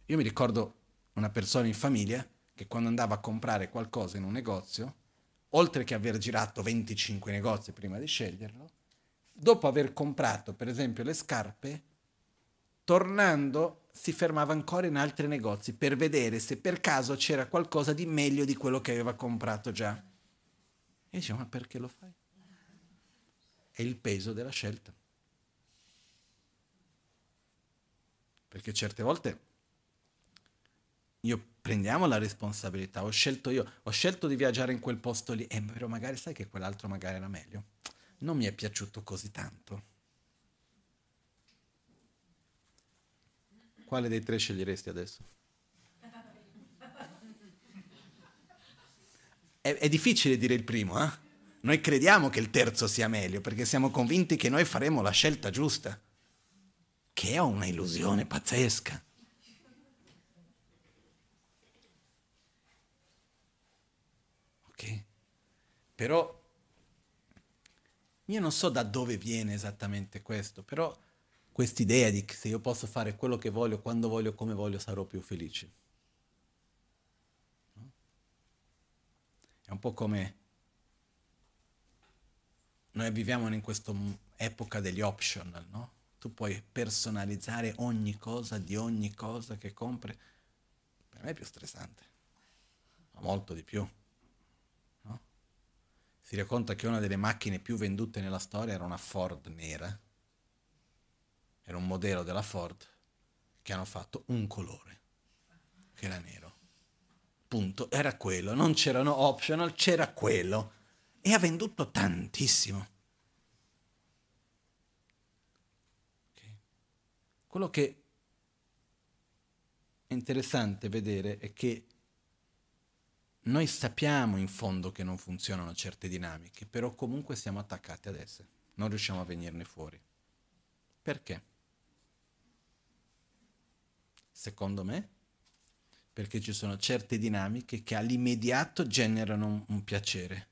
Io mi ricordo una persona in famiglia che quando andava a comprare qualcosa in un negozio, oltre che aver girato 25 negozi prima di sceglierlo, dopo aver comprato per esempio le scarpe, tornando si fermava ancora in altri negozi per vedere se per caso c'era qualcosa di meglio di quello che aveva comprato già. E diceva, ma perché lo fai? È il peso della scelta. Perché certe volte io prendiamo la responsabilità, ho scelto io, ho scelto di viaggiare in quel posto lì, eh, però magari sai che quell'altro magari era meglio. Non mi è piaciuto così tanto. Quale dei tre sceglieresti adesso? <laughs> È, è difficile dire il primo, eh? Noi crediamo che il terzo sia meglio perché siamo convinti che noi faremo la scelta giusta, che è una illusione pazzesca. Però io non so da dove viene esattamente questo, però quest'idea di che se io posso fare quello che voglio, quando voglio, come voglio, sarò più felice. No? È un po' come noi viviamo in questa epoca degli optional, no? Tu puoi personalizzare ogni cosa di ogni cosa che compri. Per me è più stressante, ma molto di più si racconta che una delle macchine più vendute nella storia era una Ford nera. Era un modello della Ford che hanno fatto un colore, che era nero. Punto, era quello, non c'erano optional, c'era quello. E ha venduto tantissimo. Quello che è interessante vedere è che noi sappiamo in fondo che non funzionano certe dinamiche, però comunque siamo attaccati ad esse, non riusciamo a venirne fuori. Perché? Secondo me, perché ci sono certe dinamiche che all'immediato generano un, un piacere.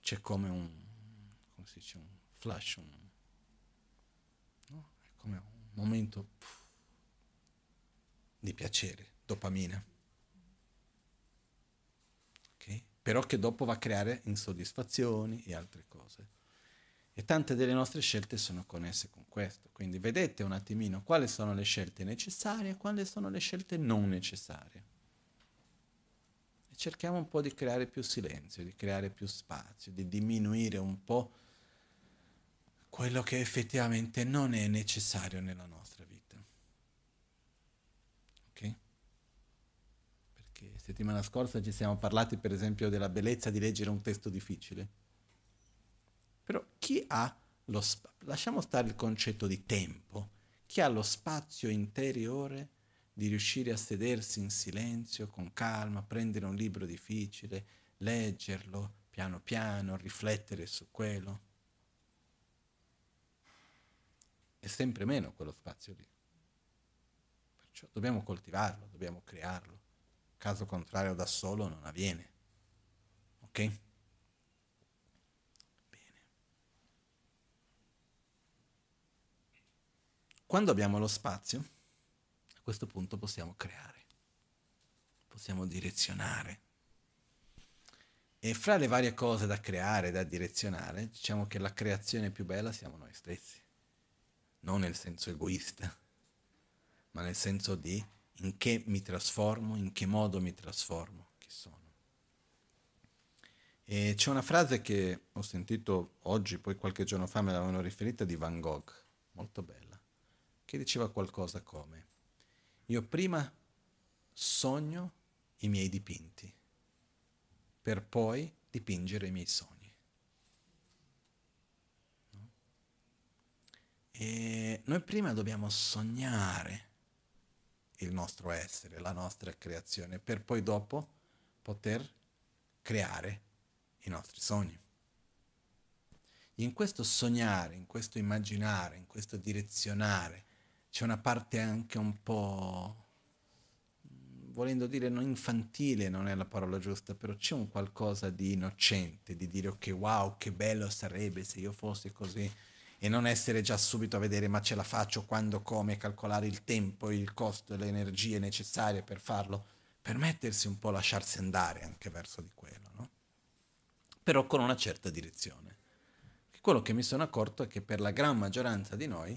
C'è come un, come si dice, un flash, un, no? è come un momento pff, di piacere, dopamina. Okay? Però che dopo va a creare insoddisfazioni e altre cose. E tante delle nostre scelte sono connesse con questo. Quindi vedete un attimino quali sono le scelte necessarie e quali sono le scelte non necessarie. E cerchiamo un po' di creare più silenzio, di creare più spazio, di diminuire un po' quello che effettivamente non è necessario nella nostra vita. Ok? Perché settimana scorsa ci siamo parlati per esempio della bellezza di leggere un testo difficile però chi ha lo spazio, lasciamo stare il concetto di tempo, chi ha lo spazio interiore di riuscire a sedersi in silenzio, con calma, prendere un libro difficile, leggerlo piano piano, riflettere su quello. È sempre meno quello spazio lì. Perciò dobbiamo coltivarlo, dobbiamo crearlo. Caso contrario da solo non avviene. Ok? Quando abbiamo lo spazio, a questo punto possiamo creare, possiamo direzionare. E fra le varie cose da creare, da direzionare, diciamo che la creazione più bella siamo noi stessi. Non nel senso egoista, ma nel senso di in che mi trasformo, in che modo mi trasformo, chi sono. E c'è una frase che ho sentito oggi, poi qualche giorno fa me l'avevano riferita di Van Gogh, molto bella che diceva qualcosa come, io prima sogno i miei dipinti, per poi dipingere i miei sogni. No? E noi prima dobbiamo sognare il nostro essere, la nostra creazione, per poi dopo poter creare i nostri sogni. In questo sognare, in questo immaginare, in questo direzionare, c'è una parte anche un po', volendo dire non infantile, non è la parola giusta, però c'è un qualcosa di innocente, di dire ok, wow, che bello sarebbe se io fossi così e non essere già subito a vedere ma ce la faccio quando, come, calcolare il tempo, il costo e le energie necessarie per farlo, permettersi un po' lasciarsi andare anche verso di quello, no? Però con una certa direzione. Quello che mi sono accorto è che per la gran maggioranza di noi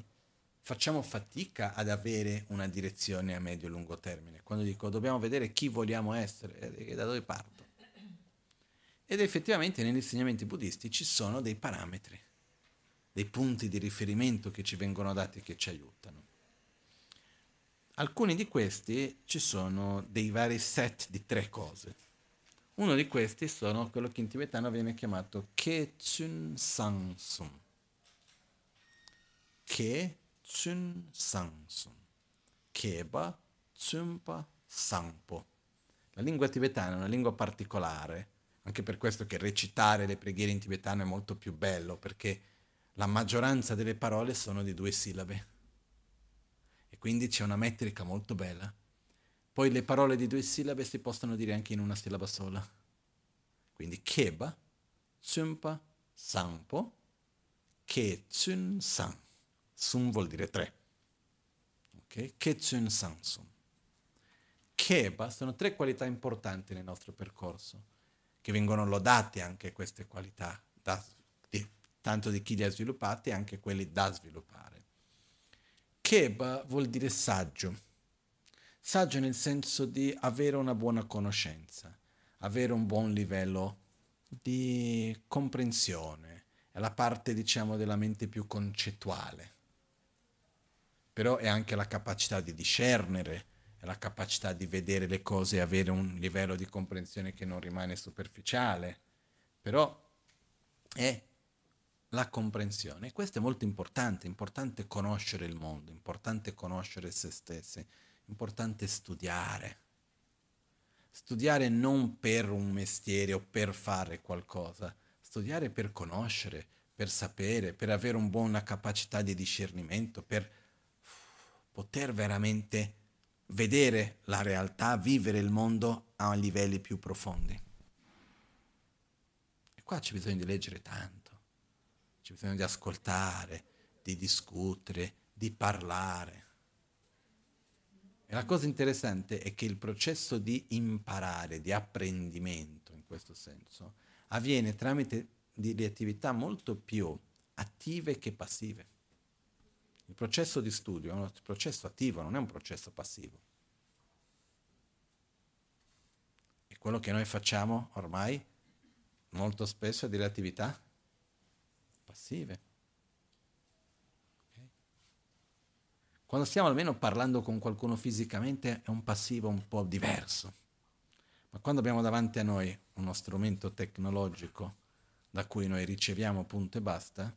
facciamo fatica ad avere una direzione a medio e lungo termine. Quando dico dobbiamo vedere chi vogliamo essere e eh, da dove parto. Ed effettivamente negli insegnamenti buddisti ci sono dei parametri, dei punti di riferimento che ci vengono dati e che ci aiutano. Alcuni di questi ci sono dei vari set di tre cose. Uno di questi sono quello che in tibetano viene chiamato Kechun Sansum, che Tsun Sansun. Keba Tsunpa Sangpo. La lingua tibetana è una lingua particolare, anche per questo che recitare le preghiere in tibetano è molto più bello, perché la maggioranza delle parole sono di due sillabe. E quindi c'è una metrica molto bella. Poi le parole di due sillabe si possono dire anche in una sillaba sola. Quindi Keba, Tsunpa, Sangpo, Ke Tsun Sang. Sun vuol dire tre. Ok? Ketsun Sansun. Keba sono tre qualità importanti nel nostro percorso, che vengono lodate anche queste qualità, da, tanto di chi li ha sviluppati, anche quelli da sviluppare. Keba vuol dire saggio. Saggio nel senso di avere una buona conoscenza, avere un buon livello di comprensione, è la parte, diciamo, della mente più concettuale però è anche la capacità di discernere, è la capacità di vedere le cose e avere un livello di comprensione che non rimane superficiale, però è la comprensione. Questo è molto importante, è importante conoscere il mondo, è importante conoscere se stessi, è importante studiare. Studiare non per un mestiere o per fare qualcosa, studiare per conoscere, per sapere, per avere una buona capacità di discernimento, per poter veramente vedere la realtà, vivere il mondo a livelli più profondi. E qua c'è bisogno di leggere tanto, c'è bisogno di ascoltare, di discutere, di parlare. E la cosa interessante è che il processo di imparare, di apprendimento in questo senso, avviene tramite delle attività molto più attive che passive. Il processo di studio è un processo attivo, non è un processo passivo. E quello che noi facciamo ormai molto spesso è delle attività passive. Okay? Quando stiamo almeno parlando con qualcuno fisicamente è un passivo un po' diverso. Ma quando abbiamo davanti a noi uno strumento tecnologico da cui noi riceviamo punto e basta,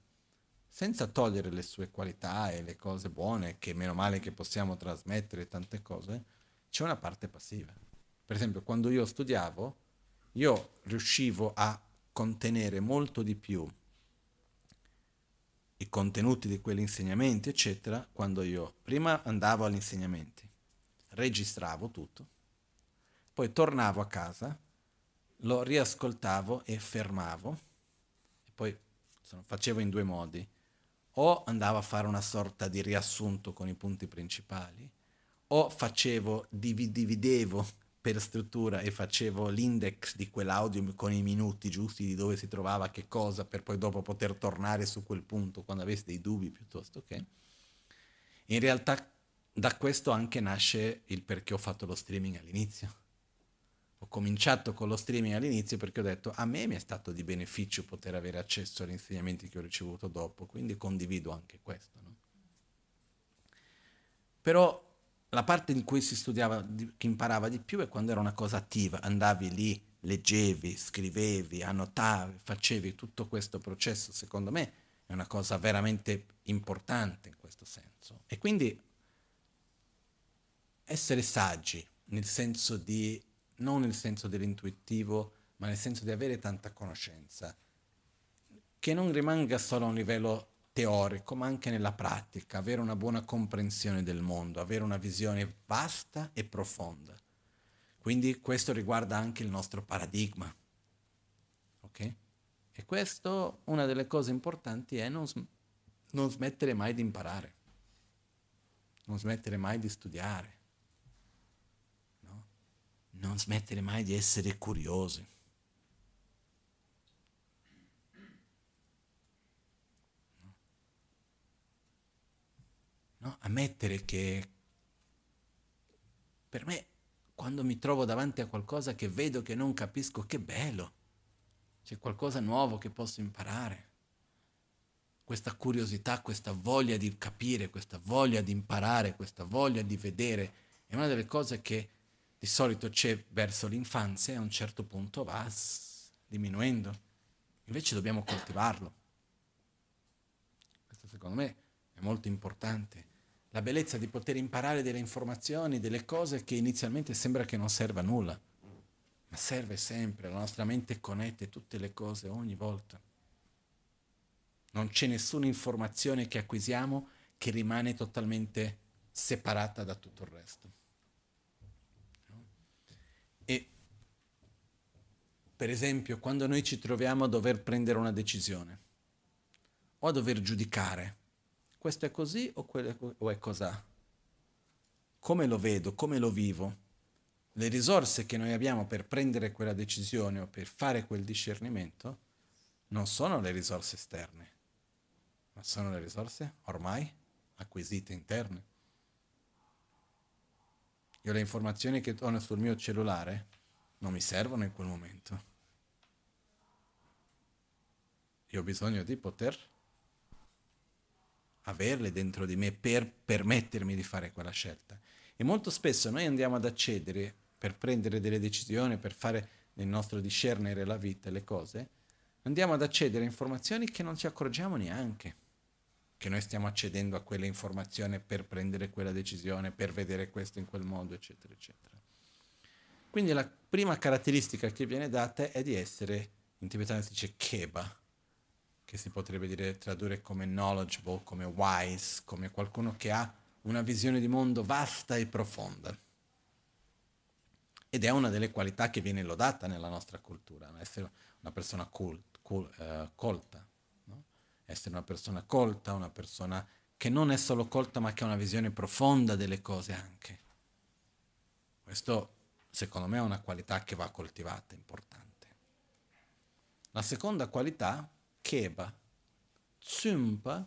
senza togliere le sue qualità e le cose buone, che meno male che possiamo trasmettere tante cose, c'è una parte passiva. Per esempio, quando io studiavo, io riuscivo a contenere molto di più i contenuti di quegli insegnamenti, eccetera, quando io prima andavo agli insegnamenti, registravo tutto, poi tornavo a casa, lo riascoltavo e fermavo, e poi facevo in due modi. O andavo a fare una sorta di riassunto con i punti principali, o facevo, dividevo per struttura e facevo l'index di quell'audio con i minuti giusti di dove si trovava che cosa, per poi dopo poter tornare su quel punto quando avessi dei dubbi piuttosto che. In realtà da questo anche nasce il perché ho fatto lo streaming all'inizio ho cominciato con lo streaming all'inizio perché ho detto a me mi è stato di beneficio poter avere accesso agli insegnamenti che ho ricevuto dopo, quindi condivido anche questo. No? Però la parte in cui si studiava, che imparava di più è quando era una cosa attiva, andavi lì, leggevi, scrivevi, annotavi, facevi tutto questo processo, secondo me è una cosa veramente importante in questo senso. E quindi essere saggi, nel senso di non nel senso dell'intuitivo, ma nel senso di avere tanta conoscenza, che non rimanga solo a un livello teorico, ma anche nella pratica, avere una buona comprensione del mondo, avere una visione vasta e profonda. Quindi questo riguarda anche il nostro paradigma. Ok? E questo, una delle cose importanti è non, non smettere mai di imparare, non smettere mai di studiare non smettere mai di essere curiosi. No? Ammettere che per me, quando mi trovo davanti a qualcosa che vedo che non capisco, che bello, c'è qualcosa nuovo che posso imparare. Questa curiosità, questa voglia di capire, questa voglia di imparare, questa voglia di vedere, è una delle cose che di solito c'è verso l'infanzia e a un certo punto va diminuendo. Invece dobbiamo coltivarlo. Questo secondo me è molto importante. La bellezza di poter imparare delle informazioni, delle cose che inizialmente sembra che non serva a nulla, ma serve sempre, la nostra mente connette tutte le cose ogni volta. Non c'è nessuna informazione che acquisiamo che rimane totalmente separata da tutto il resto. Per esempio, quando noi ci troviamo a dover prendere una decisione o a dover giudicare, questo è così o, quello, o è cos'ha? Come lo vedo, come lo vivo? Le risorse che noi abbiamo per prendere quella decisione o per fare quel discernimento non sono le risorse esterne, ma sono le risorse ormai acquisite interne. Io le informazioni che ho sul mio cellulare non mi servono in quel momento. Io ho bisogno di poter averle dentro di me per permettermi di fare quella scelta. E molto spesso noi andiamo ad accedere per prendere delle decisioni, per fare nel nostro discernere la vita e le cose, andiamo ad accedere a informazioni che non ci accorgiamo neanche, che noi stiamo accedendo a quelle informazioni per prendere quella decisione, per vedere questo in quel modo, eccetera, eccetera. Quindi la prima caratteristica che viene data è di essere, in tibetano si dice keba, che si potrebbe dire tradurre come knowledgeable, come wise, come qualcuno che ha una visione di mondo vasta e profonda. Ed è una delle qualità che viene lodata nella nostra cultura, essere una persona cult, cult, uh, colta, no? essere una persona colta, una persona che non è solo colta ma che ha una visione profonda delle cose anche. Questo secondo me è una qualità che va coltivata, importante. La seconda qualità, keba, tsumpa,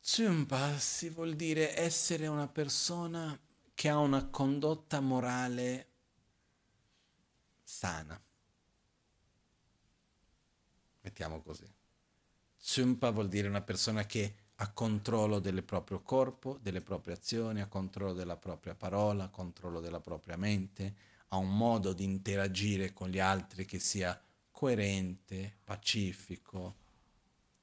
tsumpa si vuol dire essere una persona che ha una condotta morale sana. Mettiamo così. Tsumpa vuol dire una persona che ha controllo del proprio corpo, delle proprie azioni, ha controllo della propria parola, controllo della propria mente, ha un modo di interagire con gli altri che sia coerente, pacifico,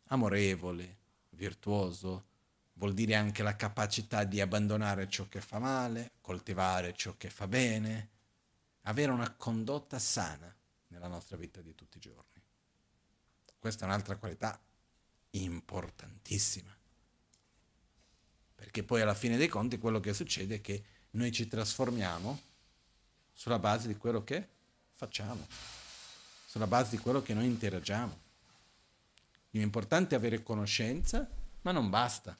amorevole, virtuoso, vuol dire anche la capacità di abbandonare ciò che fa male, coltivare ciò che fa bene, avere una condotta sana nella nostra vita di tutti i giorni. Questa è un'altra qualità importantissima. Perché poi alla fine dei conti quello che succede è che noi ci trasformiamo sulla base di quello che facciamo sulla base di quello che noi interagiamo. L'importante è avere conoscenza, ma non basta,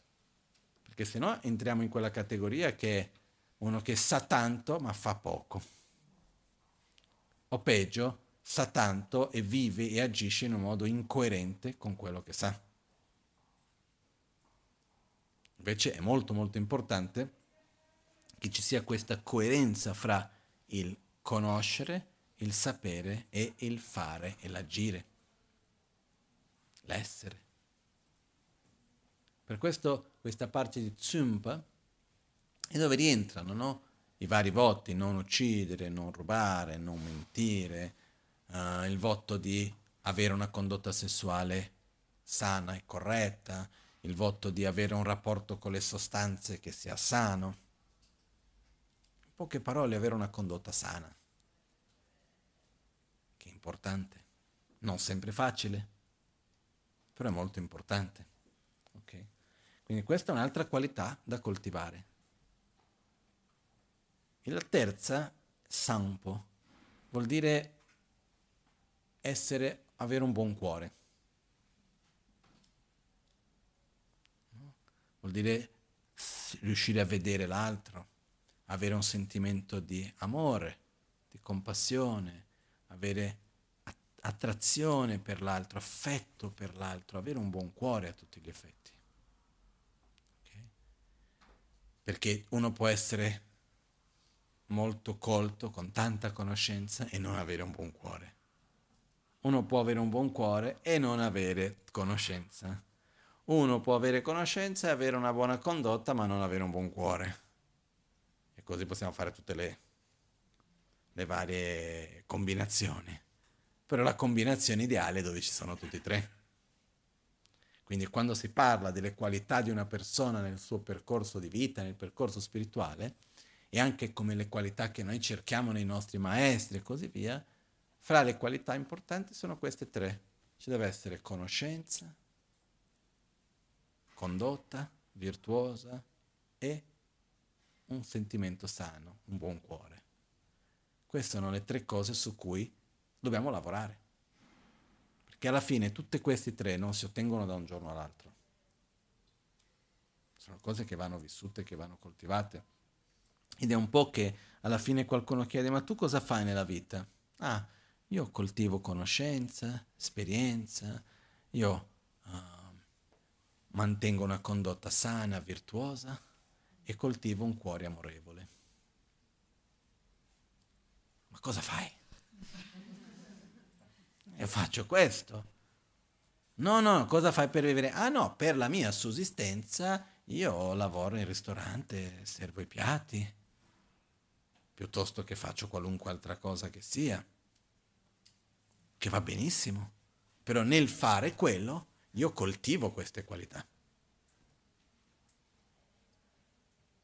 perché se no entriamo in quella categoria che è uno che sa tanto ma fa poco. O peggio, sa tanto e vive e agisce in un modo incoerente con quello che sa. Invece è molto molto importante che ci sia questa coerenza fra il conoscere il sapere e il fare e l'agire, l'essere. Per questo questa parte di Tsumpa è dove rientrano no? i vari voti, non uccidere, non rubare, non mentire, uh, il voto di avere una condotta sessuale sana e corretta, il voto di avere un rapporto con le sostanze che sia sano. In poche parole, avere una condotta sana importante. Non sempre facile, però è molto importante. Okay? Quindi questa è un'altra qualità da coltivare. E la terza, sampo, vuol dire essere, avere un buon cuore. Vuol dire riuscire a vedere l'altro, avere un sentimento di amore, di compassione, avere attrazione per l'altro, affetto per l'altro, avere un buon cuore a tutti gli effetti. Okay? Perché uno può essere molto colto, con tanta conoscenza e non avere un buon cuore. Uno può avere un buon cuore e non avere conoscenza. Uno può avere conoscenza e avere una buona condotta ma non avere un buon cuore. E così possiamo fare tutte le, le varie combinazioni però la combinazione ideale è dove ci sono tutti e tre. Quindi quando si parla delle qualità di una persona nel suo percorso di vita, nel percorso spirituale, e anche come le qualità che noi cerchiamo nei nostri maestri e così via, fra le qualità importanti sono queste tre. Ci deve essere conoscenza, condotta virtuosa e un sentimento sano, un buon cuore. Queste sono le tre cose su cui dobbiamo lavorare. Perché alla fine tutte queste tre non si ottengono da un giorno all'altro. Sono cose che vanno vissute, che vanno coltivate. Ed è un po' che alla fine qualcuno chiede, ma tu cosa fai nella vita? Ah, io coltivo conoscenza, esperienza, io uh, mantengo una condotta sana, virtuosa e coltivo un cuore amorevole. Ma cosa fai? E faccio questo. No, no, cosa fai per vivere? Ah no, per la mia sussistenza io lavoro in ristorante, servo i piatti, piuttosto che faccio qualunque altra cosa che sia, che va benissimo. Però nel fare quello io coltivo queste qualità.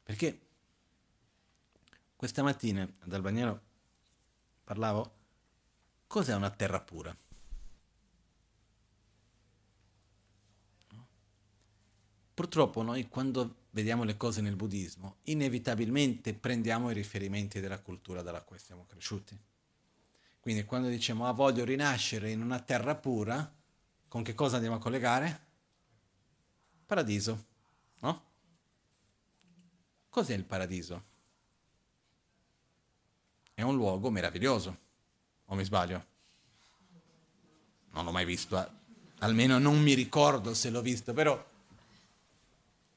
Perché questa mattina ad Albaniero parlavo, cos'è una terra pura? Purtroppo noi quando vediamo le cose nel buddismo, inevitabilmente prendiamo i riferimenti della cultura dalla quale siamo cresciuti. Quindi quando diciamo ah voglio rinascere in una terra pura, con che cosa andiamo a collegare? Paradiso, no? Cos'è il paradiso? È un luogo meraviglioso, o mi sbaglio? Non l'ho mai visto, eh. almeno non mi ricordo se l'ho visto, però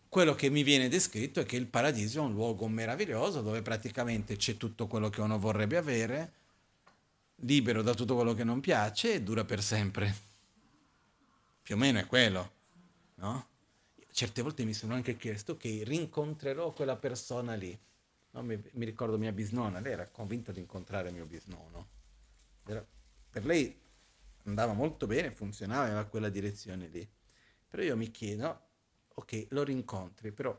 quello che mi viene descritto è che il paradiso è un luogo meraviglioso dove praticamente c'è tutto quello che uno vorrebbe avere, libero da tutto quello che non piace e dura per sempre. Più o meno è quello, no? Certe volte mi sono anche chiesto che rincontrerò quella persona lì. No, mi, mi, ricordo mia bisnonna, lei era convinta di incontrare mio bisnonno. Era, per lei andava molto bene, funzionava, aveva quella direzione lì. Però io mi chiedo, ok, lo rincontri, però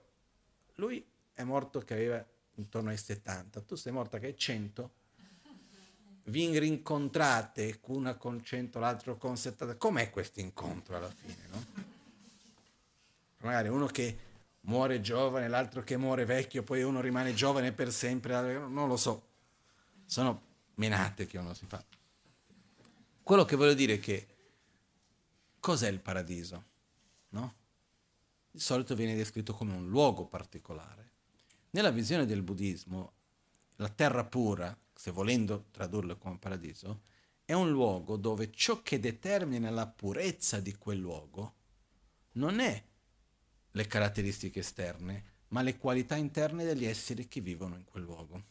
lui è morto che aveva intorno ai 70, tu sei morta che hai 100, vi rincontrate, una con 100, l'altro con 70, com'è questo incontro alla fine, no? Magari uno che muore giovane, l'altro che muore vecchio, poi uno rimane giovane per sempre, non lo so, sono menate che uno si fa. Quello che voglio dire è che cos'è il paradiso? No? Di solito viene descritto come un luogo particolare. Nella visione del buddismo, la terra pura, se volendo tradurlo come paradiso, è un luogo dove ciò che determina la purezza di quel luogo non è le caratteristiche esterne, ma le qualità interne degli esseri che vivono in quel luogo.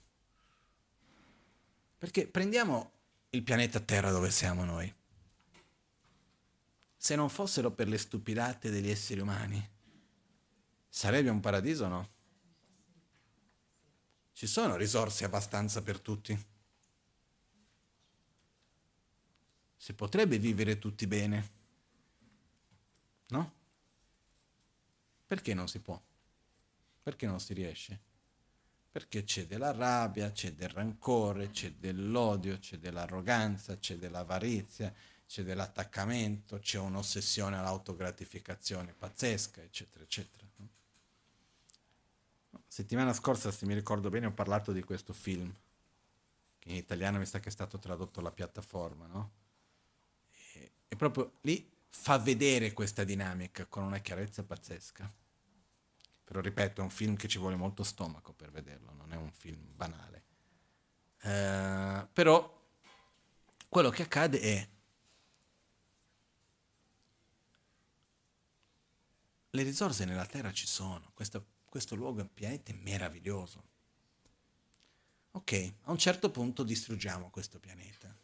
Perché prendiamo il pianeta Terra dove siamo noi. Se non fossero per le stupidate degli esseri umani, Sarebbe un paradiso o no? Ci sono risorse abbastanza per tutti. Si potrebbe vivere tutti bene. No? Perché non si può? Perché non si riesce? Perché c'è della rabbia, c'è del rancore, c'è dell'odio, c'è dell'arroganza, c'è dell'avarizia, c'è dell'attaccamento, c'è un'ossessione all'autogratificazione pazzesca, eccetera, eccetera. No? Settimana scorsa, se mi ricordo bene, ho parlato di questo film, che in italiano mi sa che è stato tradotto alla piattaforma, no? E, e proprio lì fa vedere questa dinamica con una chiarezza pazzesca. Però ripeto, è un film che ci vuole molto stomaco per vederlo, non è un film banale. Uh, però quello che accade è le risorse nella terra ci sono, questo questo luogo è un pianeta meraviglioso. Ok, a un certo punto distruggiamo questo pianeta.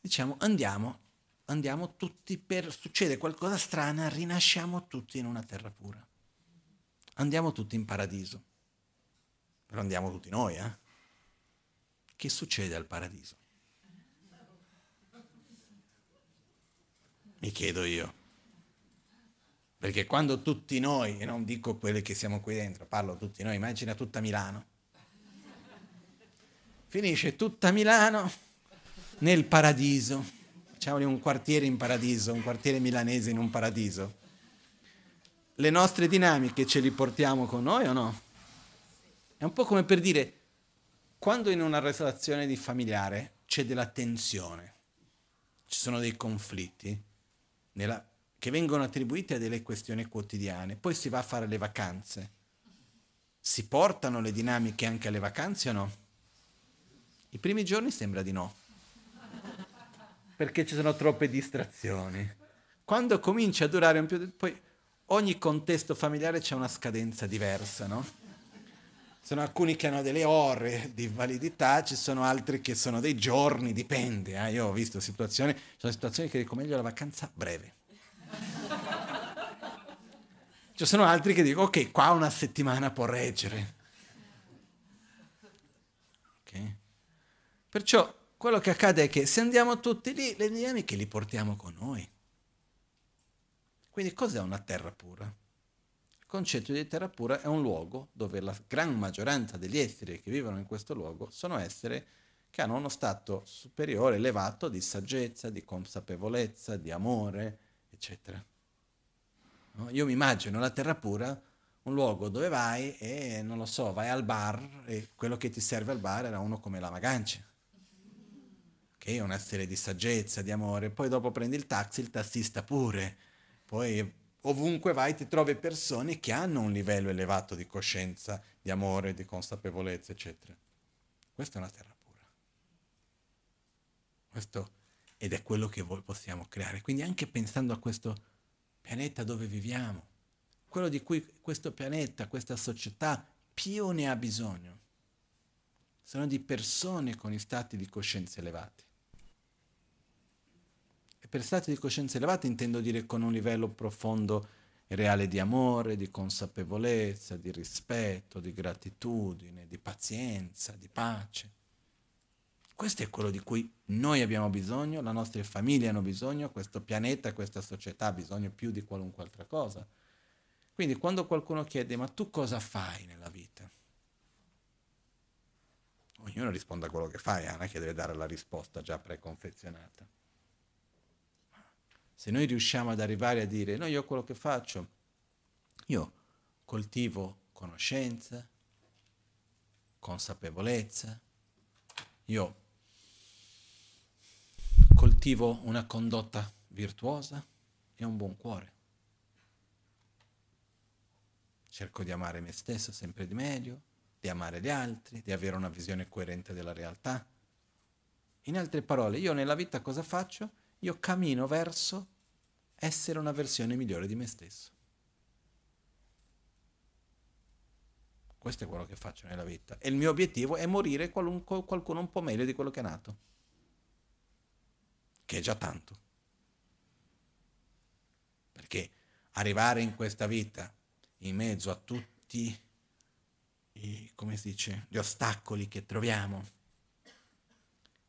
Diciamo, andiamo, andiamo tutti per... succede qualcosa strana, rinasciamo tutti in una terra pura. Andiamo tutti in paradiso. Però andiamo tutti noi, eh? Che succede al paradiso? Mi chiedo io. Perché quando tutti noi, e non dico quelli che siamo qui dentro, parlo tutti noi, immagina tutta Milano. Finisce tutta Milano nel paradiso. Facciamoli un quartiere in paradiso, un quartiere milanese in un paradiso. Le nostre dinamiche ce li portiamo con noi o no? È un po' come per dire, quando in una relazione di familiare c'è della tensione, ci sono dei conflitti, nella che vengono attribuite a delle questioni quotidiane. Poi si va a fare le vacanze. Si portano le dinamiche anche alle vacanze o no? I primi giorni sembra di no, perché ci sono troppe distrazioni. Quando comincia a durare un più... poi ogni contesto familiare c'è una scadenza diversa, no? sono alcuni che hanno delle ore di validità, ci sono altri che sono dei giorni, dipende. Eh? Io ho visto situazioni, sono situazioni che dico meglio la vacanza breve. Ci sono altri che dicono, ok, qua una settimana può reggere. Okay. Perciò quello che accade è che se andiamo tutti lì, le dinamiche li portiamo con noi. Quindi cos'è una terra pura? Il concetto di terra pura è un luogo dove la gran maggioranza degli esseri che vivono in questo luogo sono esseri che hanno uno stato superiore, elevato di saggezza, di consapevolezza, di amore, eccetera. No? Io mi immagino la terra pura un luogo dove vai e, non lo so, vai al bar e quello che ti serve al bar era uno come la Magancia, che è una serie di saggezza, di amore, poi dopo prendi il taxi, il tassista pure, poi ovunque vai ti trovi persone che hanno un livello elevato di coscienza, di amore, di consapevolezza, eccetera. Questa è una terra pura. Questo, ed è quello che voi possiamo creare. Quindi anche pensando a questo pianeta dove viviamo, quello di cui questo pianeta, questa società più ne ha bisogno, sono di persone con i stati di coscienza elevati. E per stati di coscienza elevati intendo dire con un livello profondo e reale di amore, di consapevolezza, di rispetto, di gratitudine, di pazienza, di pace. Questo è quello di cui noi abbiamo bisogno, le nostre famiglie hanno bisogno, questo pianeta, questa società ha bisogno più di qualunque altra cosa. Quindi quando qualcuno chiede ma tu cosa fai nella vita? Ognuno risponde a quello che fa, non è che deve dare la risposta già preconfezionata. Se noi riusciamo ad arrivare a dire, no, io quello che faccio, io coltivo conoscenza, consapevolezza, io coltivo una condotta virtuosa e un buon cuore. Cerco di amare me stesso sempre di meglio, di amare gli altri, di avere una visione coerente della realtà. In altre parole, io nella vita cosa faccio? io cammino verso essere una versione migliore di me stesso. Questo è quello che faccio nella vita. E il mio obiettivo è morire qualcuno un po' meglio di quello che è nato. Che è già tanto. Perché arrivare in questa vita in mezzo a tutti i, come si dice, gli ostacoli che troviamo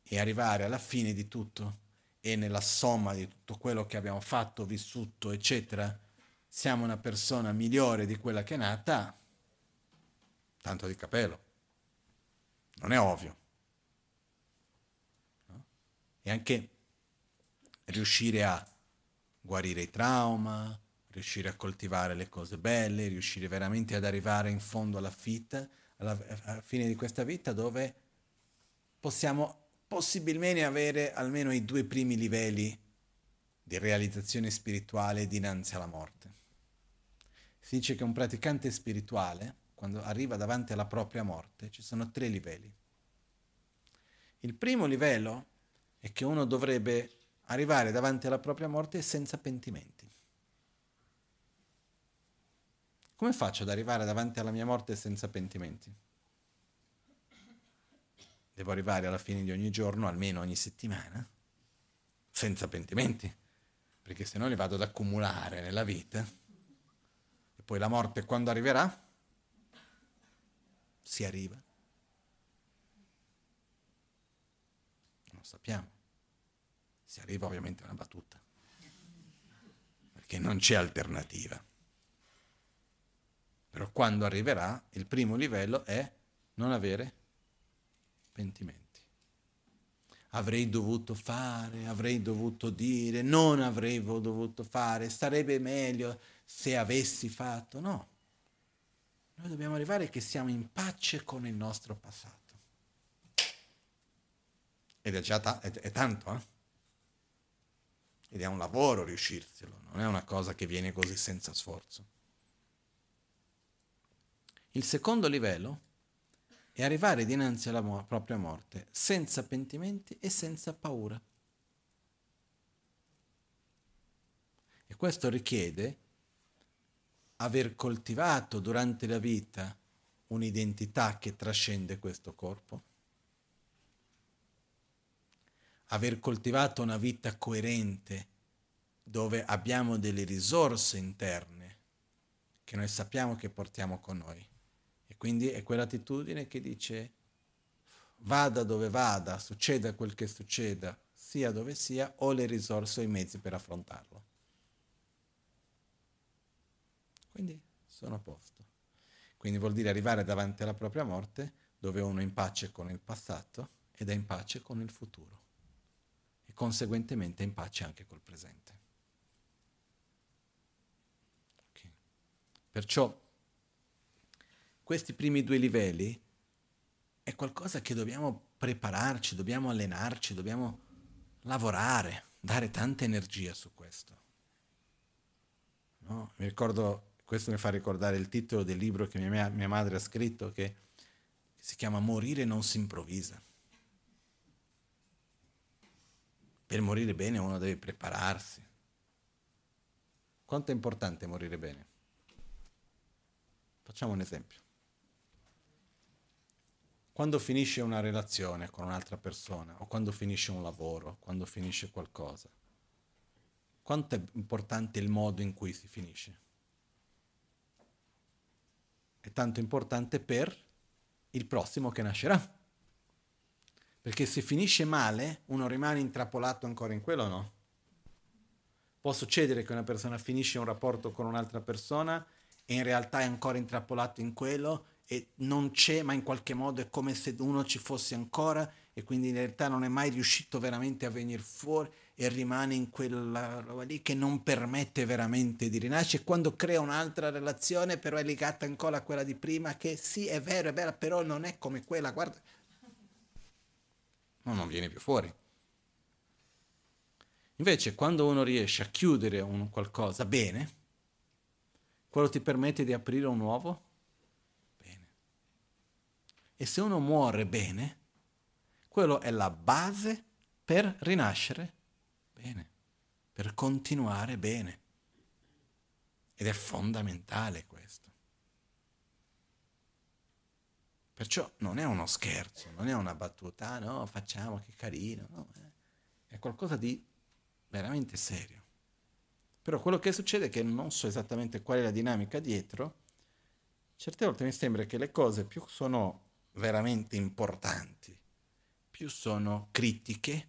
e arrivare alla fine di tutto e nella somma di tutto quello che abbiamo fatto, vissuto, eccetera, siamo una persona migliore di quella che è nata, tanto di capello. Non è ovvio. No? E anche riuscire a guarire i trauma, riuscire a coltivare le cose belle, riuscire veramente ad arrivare in fondo alla, vita, alla, alla fine di questa vita dove possiamo possibilmente avere almeno i due primi livelli di realizzazione spirituale dinanzi alla morte. Si dice che un praticante spirituale, quando arriva davanti alla propria morte, ci sono tre livelli. Il primo livello è che uno dovrebbe arrivare davanti alla propria morte senza pentimenti. Come faccio ad arrivare davanti alla mia morte senza pentimenti? Devo arrivare alla fine di ogni giorno, almeno ogni settimana, senza pentimenti, perché se no li vado ad accumulare nella vita. E poi la morte quando arriverà? Si arriva. Non sappiamo. Si arriva ovviamente a una battuta, perché non c'è alternativa. Però quando arriverà, il primo livello è non avere pentimenti. Avrei dovuto fare, avrei dovuto dire, non avrei dovuto fare, sarebbe meglio se avessi fatto. No. Noi dobbiamo arrivare che siamo in pace con il nostro passato. Ed è già ta- è, è tanto, eh? Ed è un lavoro riuscirselo, non è una cosa che viene così senza sforzo. Il secondo livello e arrivare dinanzi alla mo- propria morte senza pentimenti e senza paura. E questo richiede aver coltivato durante la vita un'identità che trascende questo corpo, aver coltivato una vita coerente dove abbiamo delle risorse interne che noi sappiamo che portiamo con noi quindi è quell'attitudine che dice vada dove vada, succeda quel che succeda, sia dove sia, ho le risorse o i mezzi per affrontarlo. Quindi sono a posto. Quindi vuol dire arrivare davanti alla propria morte dove uno è in pace con il passato ed è in pace con il futuro e conseguentemente in pace anche col presente. Perciò questi primi due livelli è qualcosa che dobbiamo prepararci, dobbiamo allenarci, dobbiamo lavorare, dare tanta energia su questo. No? Mi ricordo, questo mi fa ricordare il titolo del libro che mia, mia madre ha scritto che si chiama Morire non si improvvisa. Per morire bene uno deve prepararsi. Quanto è importante morire bene? Facciamo un esempio. Quando finisce una relazione con un'altra persona, o quando finisce un lavoro, quando finisce qualcosa, quanto è importante il modo in cui si finisce? È tanto importante per il prossimo che nascerà. Perché se finisce male, uno rimane intrappolato ancora in quello o no? Può succedere che una persona finisce un rapporto con un'altra persona e in realtà è ancora intrappolato in quello e non c'è, ma in qualche modo è come se uno ci fosse ancora e quindi in realtà non è mai riuscito veramente a venire fuori e rimane in quella roba lì che non permette veramente di rinascere. Quando crea un'altra relazione, però è legata ancora a quella di prima, che sì, è vero, è vera, però non è come quella, guarda. No, non viene più fuori. Invece, quando uno riesce a chiudere un qualcosa bene, quello ti permette di aprire un nuovo bene. E se uno muore bene, quello è la base per rinascere bene, per continuare bene. Ed è fondamentale questo. Perciò non è uno scherzo, non è una battuta, ah, no, facciamo che carino, no, eh. è qualcosa di veramente serio. Però quello che succede è che non so esattamente qual è la dinamica dietro, certe volte mi sembra che le cose più sono veramente importanti, più sono critiche,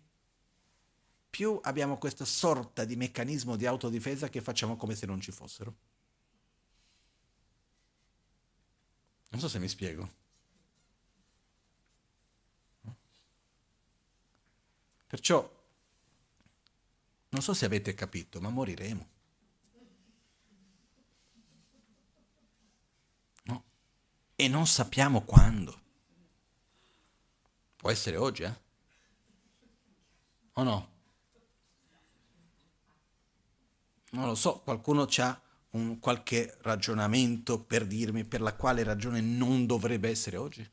più abbiamo questa sorta di meccanismo di autodifesa che facciamo come se non ci fossero. Non so se mi spiego. Perciò, non so se avete capito, ma moriremo. No? E non sappiamo quando. Può essere oggi, eh? O no? non lo so, qualcuno ha un qualche ragionamento per dirmi per la quale ragione non dovrebbe essere oggi?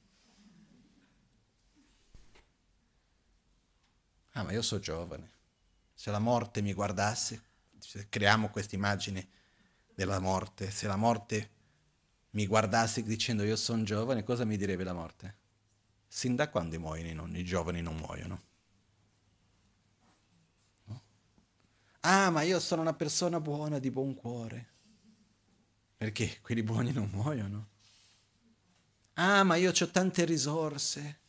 Ah, ma io sono giovane. Se la morte mi guardasse, se creiamo questa immagine della morte, se la morte mi guardasse dicendo io sono giovane, cosa mi direbbe la morte? Sin da quando muoiono i nonni, i giovani non muoiono. Ah, ma io sono una persona buona, di buon cuore. Perché quelli buoni non muoiono. Ah, ma io ho tante risorse.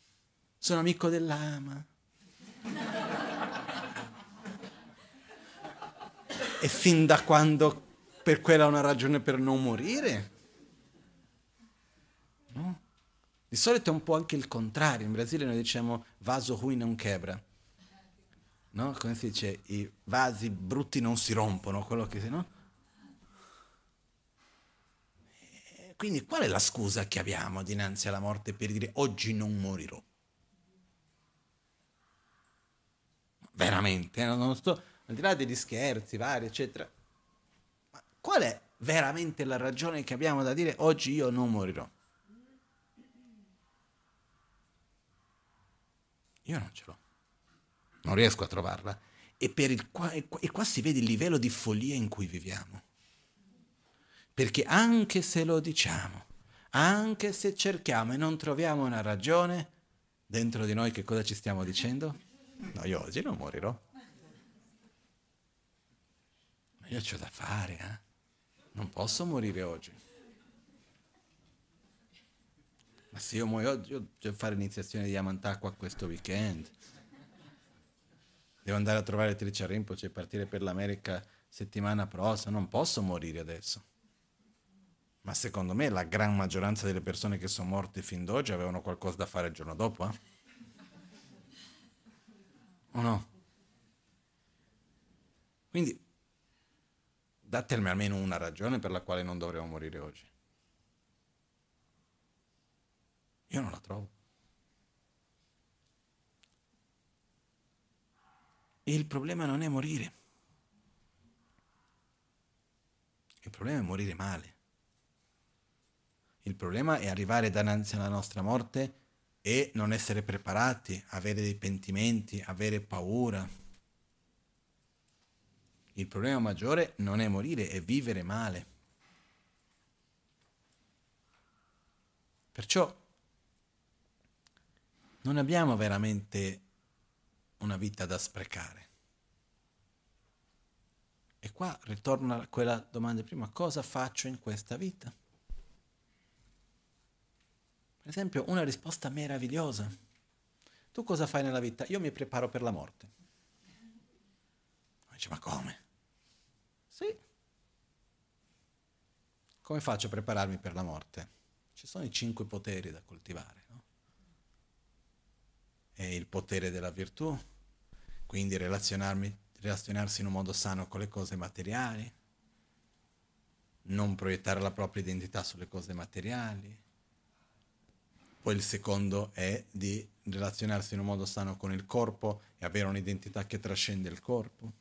Sono amico dell'ama. E fin da quando per quella è una ragione per non morire? No? Di solito è un po' anche il contrario. In Brasile noi diciamo vaso hui non quebra no? Come si dice, i vasi brutti non si rompono, quello che si, no? Quindi qual è la scusa che abbiamo dinanzi alla morte per dire oggi non morirò? Veramente, eh? non sto, al di là degli scherzi vari, eccetera. Ma qual è veramente la ragione che abbiamo da dire oggi io non morirò? Io non ce l'ho non riesco a trovarla. E, qua, e qua si vede il livello di follia in cui viviamo. Perché anche se lo diciamo, anche se cerchiamo e non troviamo una ragione, dentro di noi che cosa ci stiamo dicendo? No, io oggi non morirò. Ma io ho da fare, eh? Non posso morire oggi. Ma se io muoio oggi, io devo fare l'iniziazione di Amantacqua questo weekend. Devo andare a trovare Tricia Rinpoche e partire per l'America settimana prossima. Non posso morire adesso. Ma secondo me la gran maggioranza delle persone che sono morte fin d'oggi avevano qualcosa da fare il giorno dopo. Eh? O no? Quindi datemi almeno una ragione per la quale non dovremmo morire oggi. Io non la trovo. Il problema non è morire. Il problema è morire male. Il problema è arrivare davanti alla nostra morte e non essere preparati, avere dei pentimenti, avere paura. Il problema maggiore non è morire, è vivere male. Perciò non abbiamo veramente una vita da sprecare. E qua ritorna a quella domanda prima, cosa faccio in questa vita? Per esempio, una risposta meravigliosa. Tu cosa fai nella vita? Io mi preparo per la morte. Dice, ma come? Sì. Come faccio a prepararmi per la morte? Ci sono i cinque poteri da coltivare. No? E il potere della virtù, quindi relazionarsi in un modo sano con le cose materiali, non proiettare la propria identità sulle cose materiali, poi il secondo è di relazionarsi in un modo sano con il corpo e avere un'identità che trascende il corpo.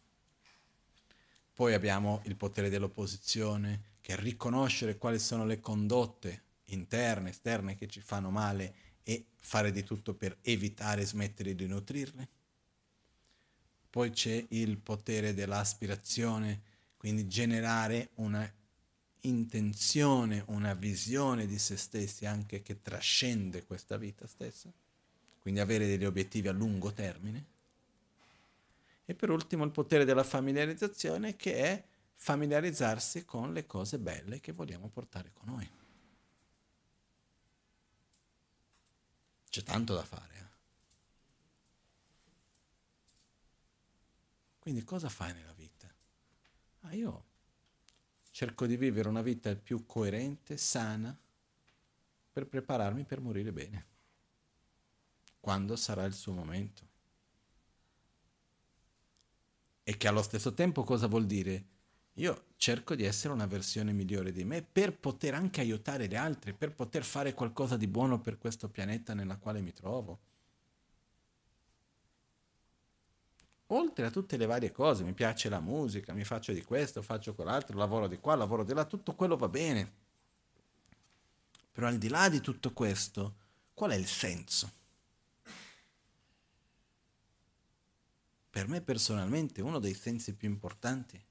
Poi abbiamo il potere dell'opposizione, che è riconoscere quali sono le condotte interne, esterne che ci fanno male e fare di tutto per evitare e smettere di nutrirle. Poi c'è il potere dell'aspirazione, quindi generare una intenzione, una visione di se stessi anche che trascende questa vita stessa, quindi avere degli obiettivi a lungo termine. E per ultimo il potere della familiarizzazione che è familiarizzarsi con le cose belle che vogliamo portare con noi. C'è tanto da fare. Eh? Quindi cosa fai nella vita? Ah, io cerco di vivere una vita più coerente, sana, per prepararmi per morire bene, quando sarà il suo momento. E che allo stesso tempo cosa vuol dire? Io cerco di essere una versione migliore di me per poter anche aiutare gli altri, per poter fare qualcosa di buono per questo pianeta nella quale mi trovo. Oltre a tutte le varie cose, mi piace la musica, mi faccio di questo, faccio quell'altro, lavoro di qua, lavoro di là, tutto quello va bene. Però al di là di tutto questo, qual è il senso? Per me personalmente uno dei sensi più importanti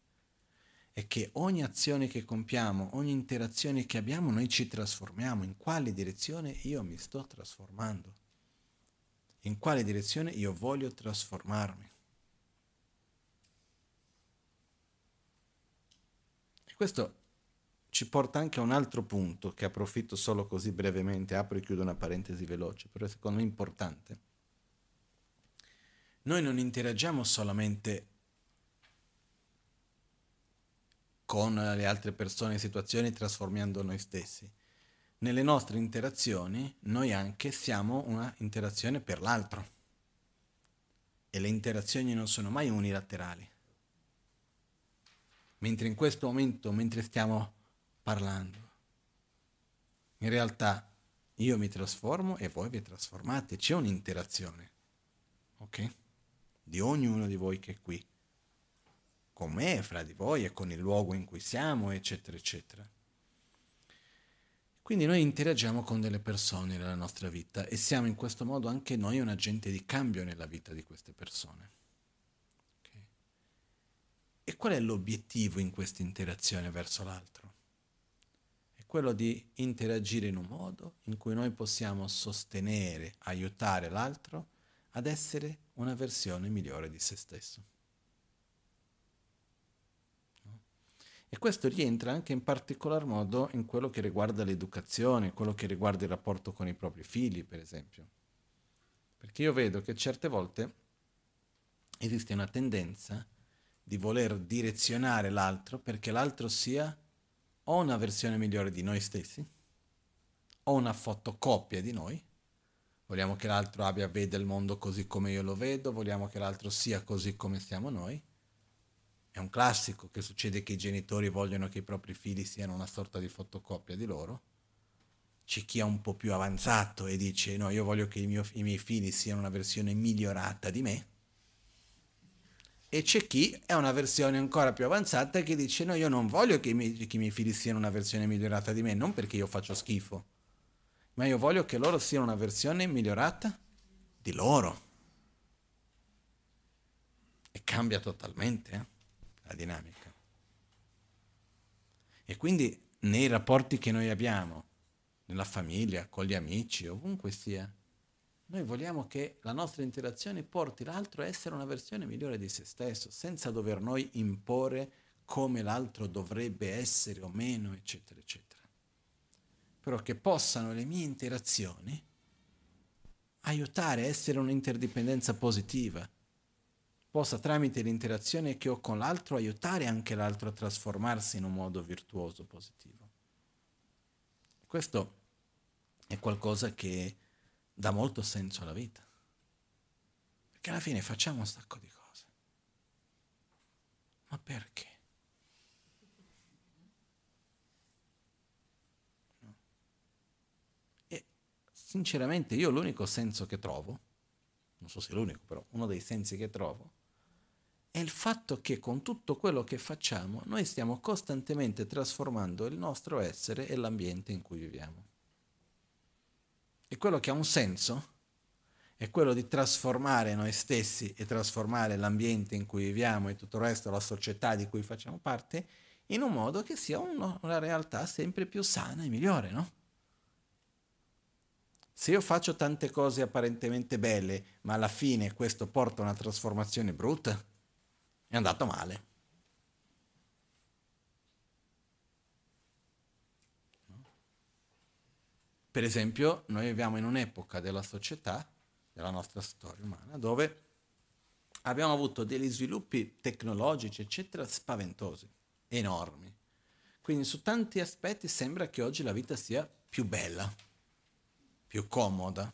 è che ogni azione che compiamo, ogni interazione che abbiamo, noi ci trasformiamo. In quale direzione io mi sto trasformando? In quale direzione io voglio trasformarmi? Questo ci porta anche a un altro punto che approfitto solo così brevemente, apro e chiudo una parentesi veloce, però secondo me importante. Noi non interagiamo solamente con le altre persone e situazioni trasformando noi stessi. Nelle nostre interazioni noi anche siamo una interazione per l'altro e le interazioni non sono mai unilaterali mentre in questo momento, mentre stiamo parlando, in realtà io mi trasformo e voi vi trasformate, c'è un'interazione, ok? Di ognuno di voi che è qui, con me, fra di voi e con il luogo in cui siamo, eccetera, eccetera. Quindi noi interagiamo con delle persone nella nostra vita e siamo in questo modo anche noi un agente di cambio nella vita di queste persone. E qual è l'obiettivo in questa interazione verso l'altro? È quello di interagire in un modo in cui noi possiamo sostenere, aiutare l'altro ad essere una versione migliore di se stesso. E questo rientra anche in particolar modo in quello che riguarda l'educazione, quello che riguarda il rapporto con i propri figli, per esempio. Perché io vedo che certe volte esiste una tendenza di voler direzionare l'altro perché l'altro sia o una versione migliore di noi stessi o una fotocopia di noi. Vogliamo che l'altro abbia, veda il mondo così come io lo vedo, vogliamo che l'altro sia così come siamo noi. è un classico che succede che i genitori vogliono che i propri figli siano una sorta di fotocopia di loro. C'è chi è un po' più avanzato e dice no, io voglio che mio, i miei figli siano una versione migliorata di me. E c'è chi è una versione ancora più avanzata che dice no, io non voglio che i, miei, che i miei figli siano una versione migliorata di me, non perché io faccio schifo, ma io voglio che loro siano una versione migliorata di loro. E cambia totalmente. Eh? la dinamica. E quindi nei rapporti che noi abbiamo, nella famiglia, con gli amici, ovunque sia, noi vogliamo che la nostra interazione porti l'altro a essere una versione migliore di se stesso, senza dover noi imporre come l'altro dovrebbe essere o meno, eccetera, eccetera. Però che possano le mie interazioni aiutare a essere un'interdipendenza positiva, possa tramite l'interazione che ho con l'altro aiutare anche l'altro a trasformarsi in un modo virtuoso, positivo. Questo è qualcosa che dà molto senso alla vita, perché alla fine facciamo un sacco di cose. Ma perché? E sinceramente io l'unico senso che trovo, non so se è l'unico, però uno dei sensi che trovo, è il fatto che con tutto quello che facciamo noi stiamo costantemente trasformando il nostro essere e l'ambiente in cui viviamo. E quello che ha un senso è quello di trasformare noi stessi e trasformare l'ambiente in cui viviamo e tutto il resto, la società di cui facciamo parte, in un modo che sia uno, una realtà sempre più sana e migliore, no? Se io faccio tante cose apparentemente belle, ma alla fine questo porta a una trasformazione brutta, è andato male. Per esempio, noi viviamo in un'epoca della società, della nostra storia umana, dove abbiamo avuto degli sviluppi tecnologici, eccetera, spaventosi, enormi. Quindi su tanti aspetti sembra che oggi la vita sia più bella, più comoda,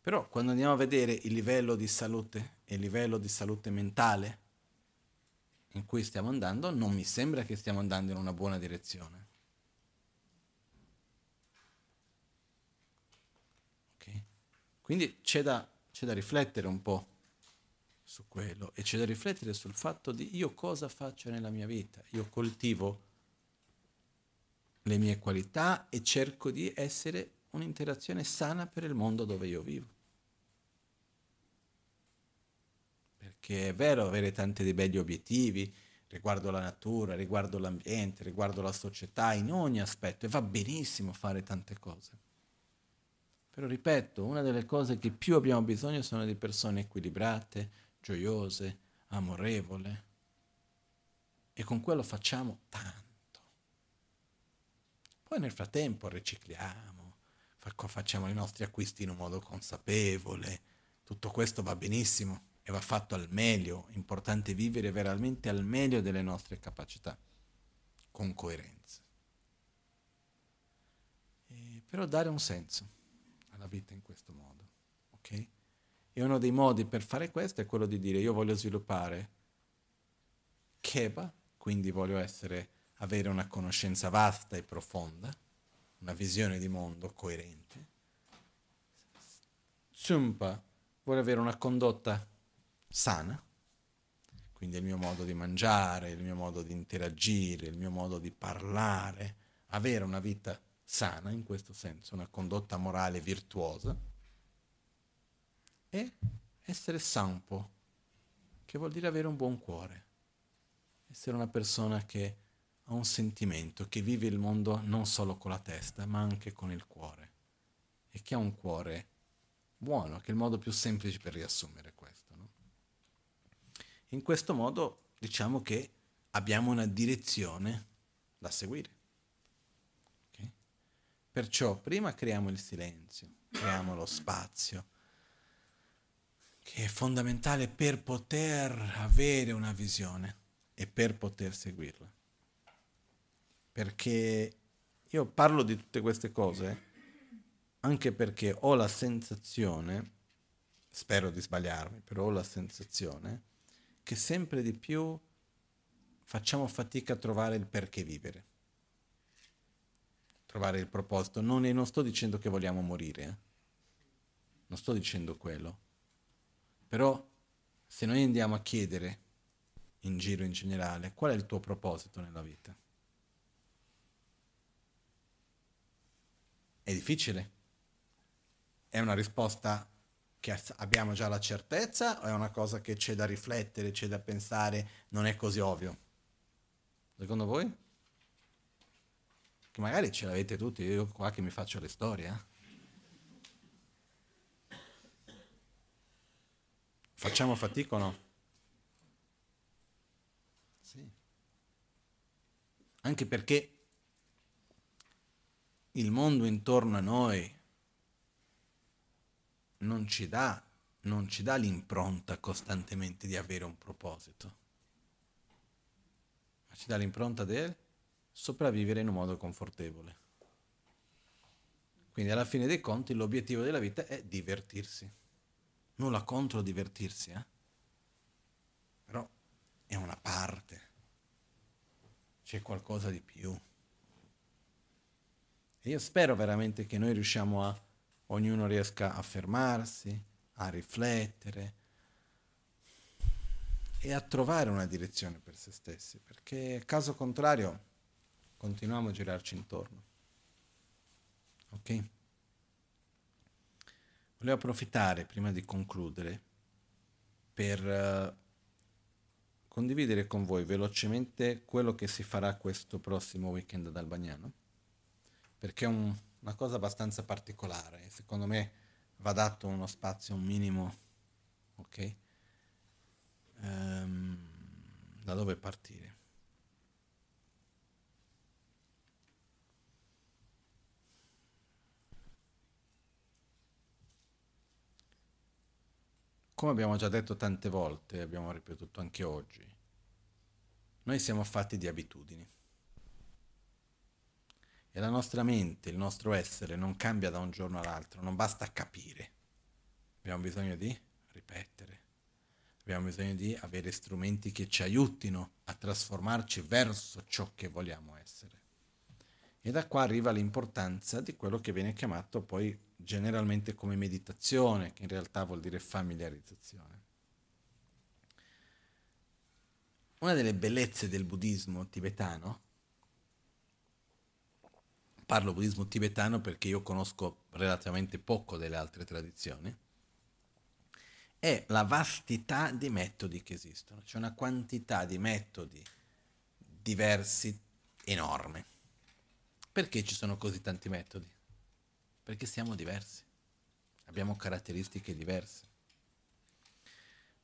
Però quando andiamo a vedere il livello di salute e il livello di salute mentale in cui stiamo andando, non mi sembra che stiamo andando in una buona direzione. Okay? Quindi c'è da, c'è da riflettere un po' su quello e c'è da riflettere sul fatto di io cosa faccio nella mia vita. Io coltivo le mie qualità e cerco di essere un'interazione sana per il mondo dove io vivo. Perché è vero avere tanti dei belli obiettivi riguardo la natura, riguardo l'ambiente, riguardo la società, in ogni aspetto, e va benissimo fare tante cose. Però ripeto, una delle cose che più abbiamo bisogno sono di persone equilibrate, gioiose, amorevole. E con quello facciamo tanto. Poi nel frattempo ricicliamo, facciamo i nostri acquisti in un modo consapevole, tutto questo va benissimo e va fatto al meglio, importante vivere veramente al meglio delle nostre capacità, con coerenza. E però dare un senso alla vita in questo modo, ok? E uno dei modi per fare questo è quello di dire io voglio sviluppare Keba, quindi voglio essere, avere una conoscenza vasta e profonda, una visione di mondo coerente. Tsumpa vuole avere una condotta sana, quindi il mio modo di mangiare, il mio modo di interagire, il mio modo di parlare, avere una vita sana in questo senso, una condotta morale virtuosa e essere sampo, che vuol dire avere un buon cuore, essere una persona che ha un sentimento, che vive il mondo non solo con la testa, ma anche con il cuore. E che ha un cuore buono, che è il modo più semplice per riassumere questo. In questo modo diciamo che abbiamo una direzione da seguire. Okay? Perciò prima creiamo il silenzio, creiamo lo spazio, che è fondamentale per poter avere una visione e per poter seguirla perché io parlo di tutte queste cose anche perché ho la sensazione spero di sbagliarmi, però ho la sensazione che sempre di più facciamo fatica a trovare il perché vivere, trovare il proposito. Non, non sto dicendo che vogliamo morire, eh? non sto dicendo quello, però se noi andiamo a chiedere in giro in generale qual è il tuo proposito nella vita, è difficile. È una risposta che abbiamo già la certezza o è una cosa che c'è da riflettere, c'è da pensare, non è così ovvio? Secondo voi? Che magari ce l'avete tutti, io qua che mi faccio le storie. Eh? Facciamo fatica o no? Sì. Anche perché il mondo intorno a noi non ci dà, non ci dà l'impronta costantemente di avere un proposito, ma ci dà l'impronta del sopravvivere in un modo confortevole. Quindi alla fine dei conti l'obiettivo della vita è divertirsi. Nulla contro divertirsi, eh? però è una parte, c'è qualcosa di più. E io spero veramente che noi riusciamo a ognuno riesca a fermarsi, a riflettere e a trovare una direzione per se stessi, perché caso contrario continuiamo a girarci intorno. Ok? Volevo approfittare prima di concludere per uh, condividere con voi velocemente quello che si farà questo prossimo weekend ad Albagnano, perché è un una cosa abbastanza particolare. Secondo me va dato uno spazio un minimo, ok? Um, da dove partire? Come abbiamo già detto tante volte, abbiamo ripetuto anche oggi, noi siamo fatti di abitudini. E la nostra mente, il nostro essere non cambia da un giorno all'altro, non basta capire. Abbiamo bisogno di ripetere. Abbiamo bisogno di avere strumenti che ci aiutino a trasformarci verso ciò che vogliamo essere. E da qua arriva l'importanza di quello che viene chiamato poi generalmente come meditazione, che in realtà vuol dire familiarizzazione. Una delle bellezze del buddismo tibetano parlo buddismo tibetano perché io conosco relativamente poco delle altre tradizioni, è la vastità di metodi che esistono, c'è una quantità di metodi diversi enorme. Perché ci sono così tanti metodi? Perché siamo diversi, abbiamo caratteristiche diverse.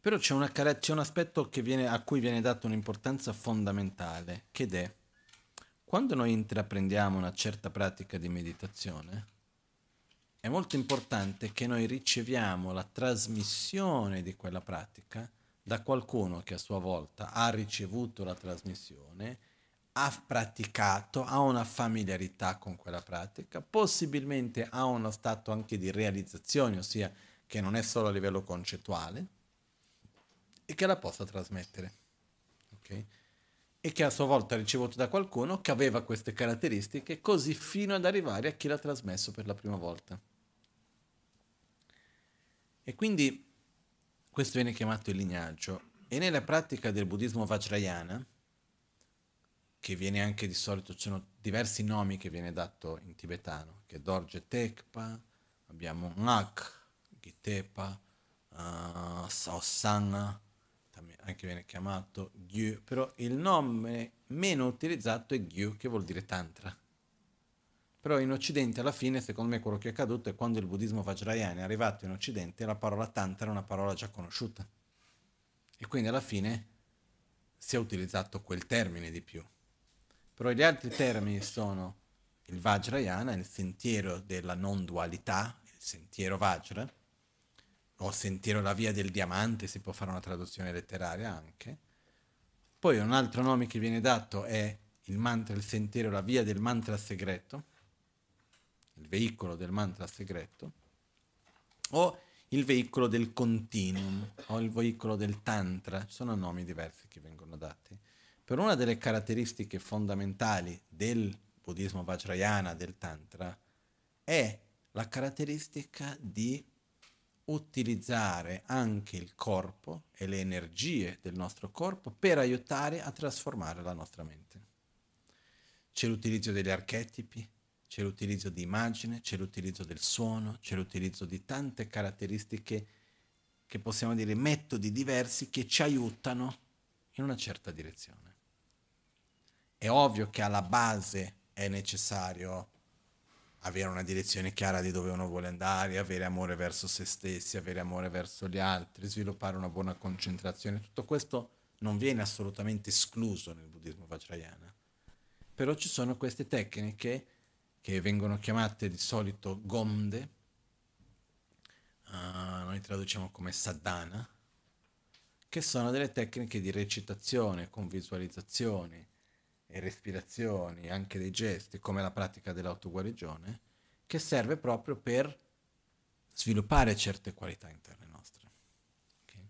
Però c'è, una, c'è un aspetto viene, a cui viene data un'importanza fondamentale, che è quando noi intraprendiamo una certa pratica di meditazione, è molto importante che noi riceviamo la trasmissione di quella pratica da qualcuno che a sua volta ha ricevuto la trasmissione, ha praticato, ha una familiarità con quella pratica, possibilmente ha uno stato anche di realizzazione, ossia che non è solo a livello concettuale, e che la possa trasmettere. Okay? E che a sua volta ha ricevuto da qualcuno che aveva queste caratteristiche, così fino ad arrivare a chi l'ha trasmesso per la prima volta. E quindi questo viene chiamato il lignaggio. E nella pratica del buddismo Vajrayana, che viene anche di solito, ci sono diversi nomi che viene dato in tibetano, che è Dorje Tekpa, abbiamo Ngak, Gitepa, uh, Saosanga, anche viene chiamato Gyu, però il nome meno utilizzato è Gyu, che vuol dire Tantra. Però in Occidente alla fine, secondo me, quello che è accaduto è quando il buddismo Vajrayana è arrivato in Occidente, la parola Tantra è una parola già conosciuta. E quindi alla fine si è utilizzato quel termine di più. Però gli altri termini sono il Vajrayana, il sentiero della non dualità, il sentiero Vajra, o Sentiero la via del diamante, si può fare una traduzione letteraria anche. Poi un altro nome che viene dato è il mantra, il sentiero, la via del mantra segreto, il veicolo del mantra segreto, o il veicolo del continuum o il veicolo del tantra, sono nomi diversi che vengono dati. Per una delle caratteristiche fondamentali del buddismo vajrayana, del tantra, è la caratteristica di utilizzare anche il corpo e le energie del nostro corpo per aiutare a trasformare la nostra mente. C'è l'utilizzo degli archetipi, c'è l'utilizzo di immagine, c'è l'utilizzo del suono, c'è l'utilizzo di tante caratteristiche che possiamo dire metodi diversi che ci aiutano in una certa direzione. È ovvio che alla base è necessario avere una direzione chiara di dove uno vuole andare, avere amore verso se stessi, avere amore verso gli altri, sviluppare una buona concentrazione. Tutto questo non viene assolutamente escluso nel buddismo vajrayana. Però ci sono queste tecniche che vengono chiamate di solito gomde, uh, noi traduciamo come sadhana, che sono delle tecniche di recitazione con visualizzazioni e respirazioni, anche dei gesti, come la pratica dell'autoguarigione, che serve proprio per sviluppare certe qualità interne nostre. Okay?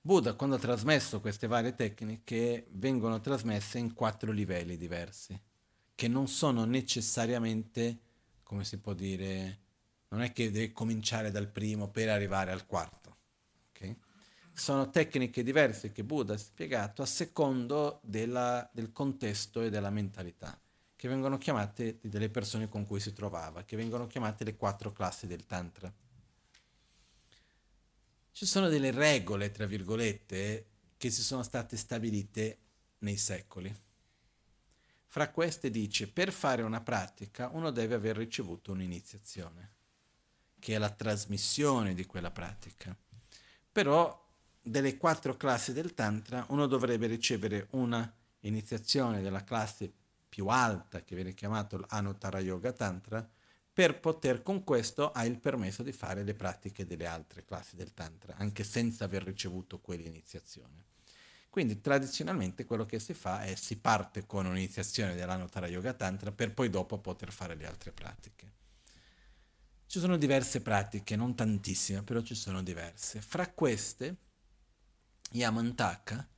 Buddha, quando ha trasmesso queste varie tecniche, vengono trasmesse in quattro livelli diversi che non sono necessariamente, come si può dire, non è che deve cominciare dal primo per arrivare al quarto. Sono tecniche diverse che Buddha ha spiegato a secondo della, del contesto e della mentalità, che vengono chiamate delle persone con cui si trovava, che vengono chiamate le quattro classi del Tantra. Ci sono delle regole, tra virgolette, che si sono state stabilite nei secoli. Fra queste dice, per fare una pratica uno deve aver ricevuto un'iniziazione, che è la trasmissione di quella pratica. Però delle quattro classi del Tantra uno dovrebbe ricevere una iniziazione della classe più alta, che viene chiamato l'Anuttara Yoga Tantra, per poter con questo ha il permesso di fare le pratiche delle altre classi del Tantra, anche senza aver ricevuto quell'iniziazione. Quindi tradizionalmente quello che si fa è si parte con un'iniziazione dell'Anutara Yoga Tantra per poi dopo poter fare le altre pratiche. Ci sono diverse pratiche, non tantissime, però ci sono diverse. Fra queste, Yamantaka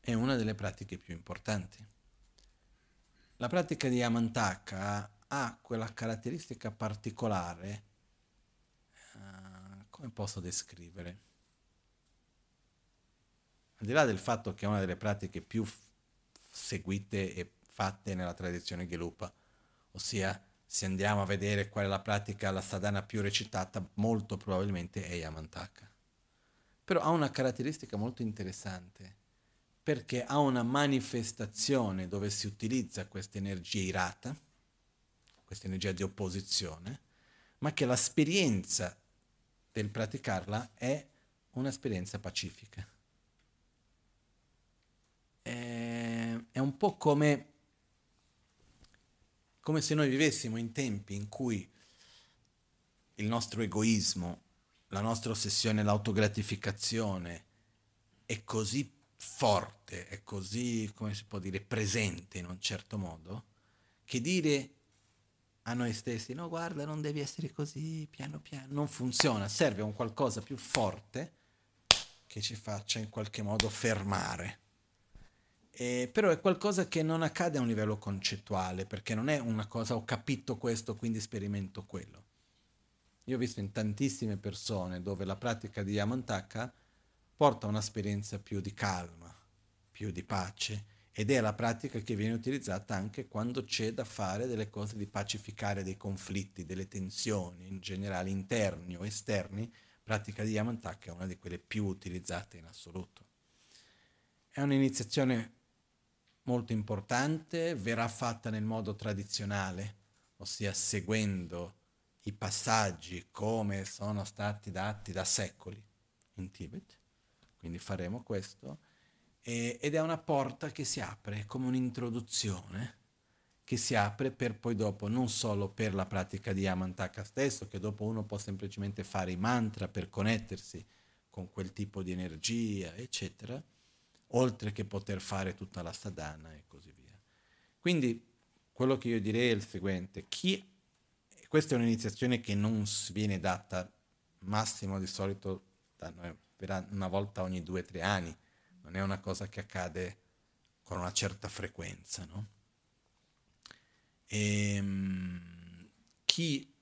è una delle pratiche più importanti. La pratica di Yamantaka ha quella caratteristica particolare, uh, come posso descrivere? al di là del fatto che è una delle pratiche più f- seguite e fatte nella tradizione Gelupa, ossia se andiamo a vedere qual è la pratica, la sadhana più recitata, molto probabilmente è Yamantaka. Però ha una caratteristica molto interessante, perché ha una manifestazione dove si utilizza questa energia irata, questa energia di opposizione, ma che l'esperienza del praticarla è un'esperienza pacifica. È un po' come, come se noi vivessimo in tempi in cui il nostro egoismo, la nostra ossessione l'autogratificazione è così forte, è così, come si può dire, presente in un certo modo, che dire a noi stessi, no guarda, non devi essere così, piano piano, non funziona, serve un qualcosa più forte che ci faccia in qualche modo fermare. Eh, però è qualcosa che non accade a un livello concettuale, perché non è una cosa ho capito questo, quindi sperimento quello. Io ho visto in tantissime persone dove la pratica di Yamantaka porta a un'esperienza più di calma, più di pace, ed è la pratica che viene utilizzata anche quando c'è da fare delle cose di pacificare dei conflitti, delle tensioni, in generale interni o esterni. pratica di Yamantaka è una di quelle più utilizzate in assoluto. È un'iniziazione molto importante, verrà fatta nel modo tradizionale, ossia seguendo i passaggi come sono stati dati da secoli in Tibet. Quindi faremo questo. E, ed è una porta che si apre come un'introduzione che si apre per poi dopo non solo per la pratica di Yamantaka stesso, che dopo uno può semplicemente fare i mantra per connettersi con quel tipo di energia, eccetera, oltre che poter fare tutta la sadhana e così via. Quindi quello che io direi è il seguente, chi, questa è un'iniziazione che non viene data massimo di solito da noi una volta ogni due o tre anni, non è una cosa che accade con una certa frequenza. No? E, ehm, chi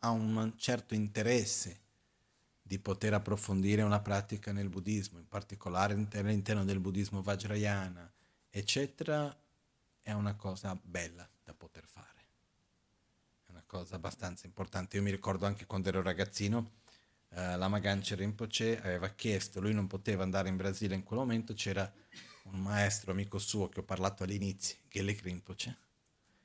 ha un certo interesse di poter approfondire una pratica nel buddismo, in particolare all'interno del buddismo vajrayana, eccetera, è una cosa bella da poter fare. Cosa abbastanza importante. Io mi ricordo anche quando ero ragazzino, eh, la Maganche Rinpoche aveva chiesto, lui non poteva andare in Brasile in quel momento, c'era un maestro amico suo che ho parlato all'inizio, Gelek Rinpoche,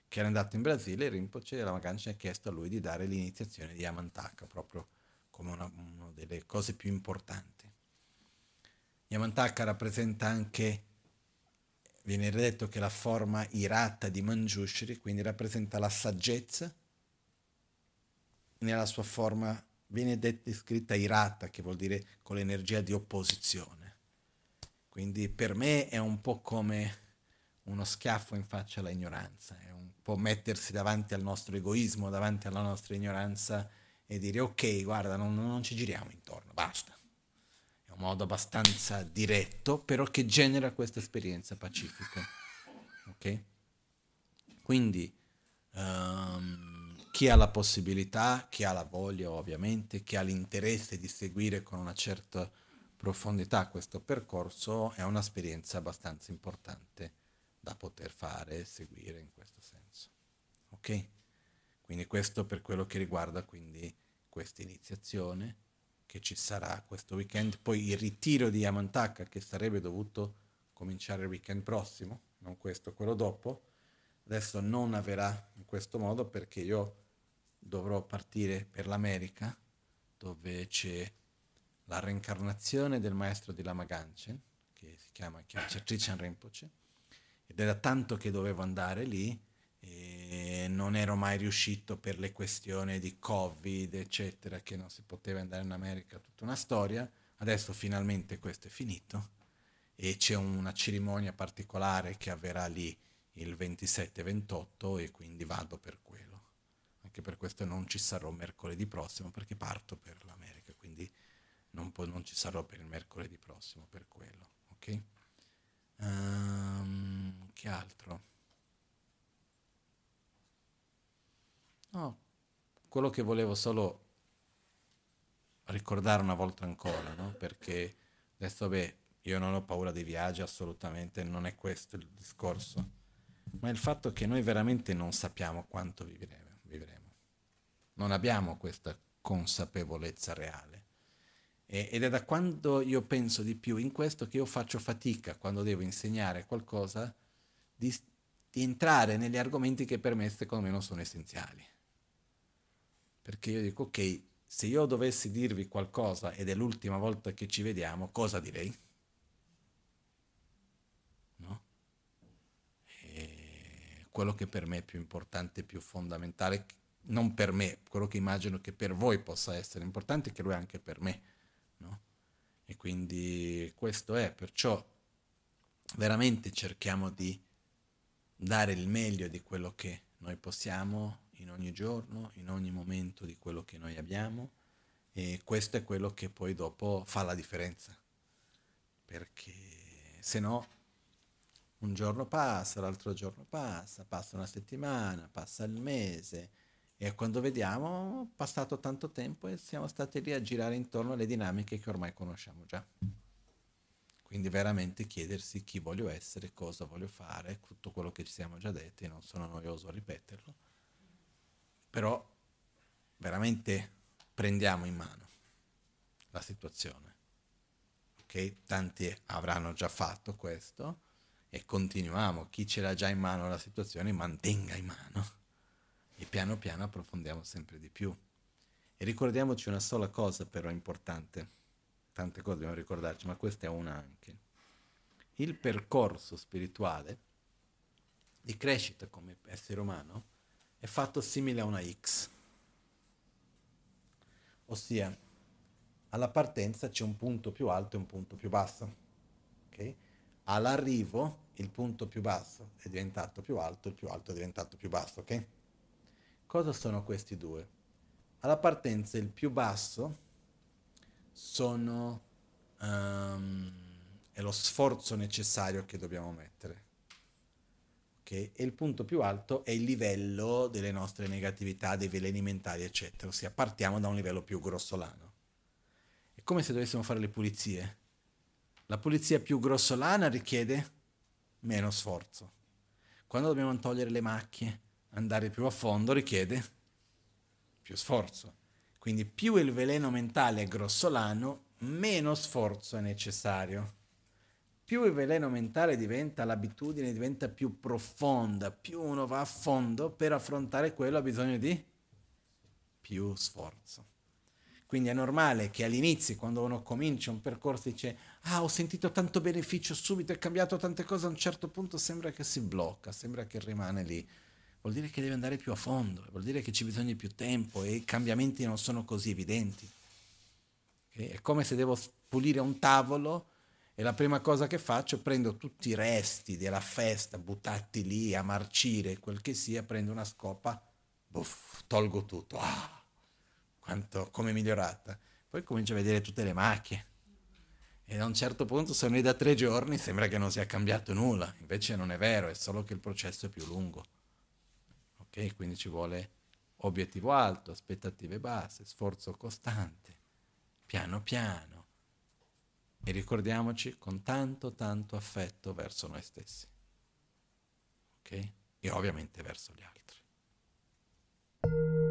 che era andato in Brasile e Rinpoche, la Maganche ha chiesto a lui di dare l'iniziazione di Yamantaka, proprio come una, una delle cose più importanti. Yamantaka rappresenta anche, viene detto che la forma irata di Manjushri, quindi rappresenta la saggezza nella sua forma viene descritta irata, che vuol dire con l'energia di opposizione. Quindi per me è un po' come uno schiaffo in faccia all'ignoranza, è un po' mettersi davanti al nostro egoismo, davanti alla nostra ignoranza e dire ok, guarda, non, non ci giriamo intorno, basta. È un modo abbastanza diretto, però che genera questa esperienza pacifica. Ok? Quindi... Um, chi ha la possibilità, chi ha la voglia ovviamente, chi ha l'interesse di seguire con una certa profondità questo percorso, è un'esperienza abbastanza importante da poter fare e seguire in questo senso. Ok? Quindi questo per quello che riguarda quindi questa iniziazione che ci sarà questo weekend, poi il ritiro di Yamantaka che sarebbe dovuto cominciare il weekend prossimo, non questo, quello dopo, adesso non avverrà in questo modo perché io dovrò partire per l'America, dove c'è la reincarnazione del maestro di Lama Ganchen, che si chiama Trichan Rinpoche, ed era tanto che dovevo andare lì e non ero mai riuscito per le questioni di Covid, eccetera, che non si poteva andare in America, tutta una storia. Adesso finalmente questo è finito e c'è una cerimonia particolare che avverrà lì il 27-28 e quindi vado per quello anche per questo non ci sarò mercoledì prossimo perché parto per l'America, quindi non, po- non ci sarò per il mercoledì prossimo per quello, ok? Um, che altro? No, quello che volevo solo ricordare una volta ancora, no? Perché adesso, beh, io non ho paura dei viaggi, assolutamente, non è questo il discorso, ma il fatto che noi veramente non sappiamo quanto vivremo. vivremo non abbiamo questa consapevolezza reale. E, ed è da quando io penso di più in questo che io faccio fatica, quando devo insegnare qualcosa, di, di entrare negli argomenti che per me secondo me non sono essenziali. Perché io dico, ok, se io dovessi dirvi qualcosa ed è l'ultima volta che ci vediamo, cosa direi? Quello che per me è più importante, più fondamentale, non per me, quello che immagino che per voi possa essere importante, che lo è anche per me. No? E quindi questo è, perciò veramente cerchiamo di dare il meglio di quello che noi possiamo in ogni giorno, in ogni momento di quello che noi abbiamo e questo è quello che poi dopo fa la differenza. Perché se no un giorno passa, l'altro giorno passa, passa una settimana, passa il mese e quando vediamo, passato tanto tempo e siamo stati lì a girare intorno alle dinamiche che ormai conosciamo già. Quindi veramente chiedersi chi voglio essere, cosa voglio fare, tutto quello che ci siamo già detti, non sono noioso a ripeterlo. Però veramente prendiamo in mano la situazione. Ok? Tanti avranno già fatto questo e continuiamo. Chi ce l'ha già in mano la situazione mantenga in mano e piano piano approfondiamo sempre di più. E ricordiamoci una sola cosa però importante, tante cose dobbiamo ricordarci, ma questa è una anche. Il percorso spirituale di crescita come essere umano è fatto simile a una X, ossia alla partenza c'è un punto più alto e un punto più basso. Okay? All'arrivo il punto più basso è diventato più alto, il più alto è diventato più basso, ok? Cosa sono questi due? Alla partenza il più basso sono um, è lo sforzo necessario che dobbiamo mettere. Okay? E il punto più alto è il livello delle nostre negatività, dei veleni mentali, eccetera. Ossia, partiamo da un livello più grossolano. È come se dovessimo fare le pulizie. La pulizia più grossolana richiede meno sforzo. Quando dobbiamo togliere le macchie, andare più a fondo, richiede più sforzo. Quindi più il veleno mentale è grossolano, meno sforzo è necessario. Più il veleno mentale diventa l'abitudine, diventa più profonda, più uno va a fondo per affrontare quello ha bisogno di più sforzo. Quindi è normale che all'inizio, quando uno comincia un percorso, dice, ah, ho sentito tanto beneficio subito, è cambiato tante cose, a un certo punto sembra che si blocca, sembra che rimane lì vuol dire che deve andare più a fondo, vuol dire che ci bisogna più tempo e i cambiamenti non sono così evidenti. Okay? È come se devo pulire un tavolo e la prima cosa che faccio prendo tutti i resti della festa buttati lì a marcire, quel che sia, prendo una scopa, buff, tolgo tutto. Ah, quanto, come è migliorata. Poi comincio a vedere tutte le macchie. E a un certo punto, se noi da tre giorni, sembra che non sia cambiato nulla. Invece non è vero, è solo che il processo è più lungo. Okay? Quindi ci vuole obiettivo alto, aspettative basse, sforzo costante, piano piano. E ricordiamoci con tanto, tanto affetto verso noi stessi. Ok? E ovviamente verso gli altri.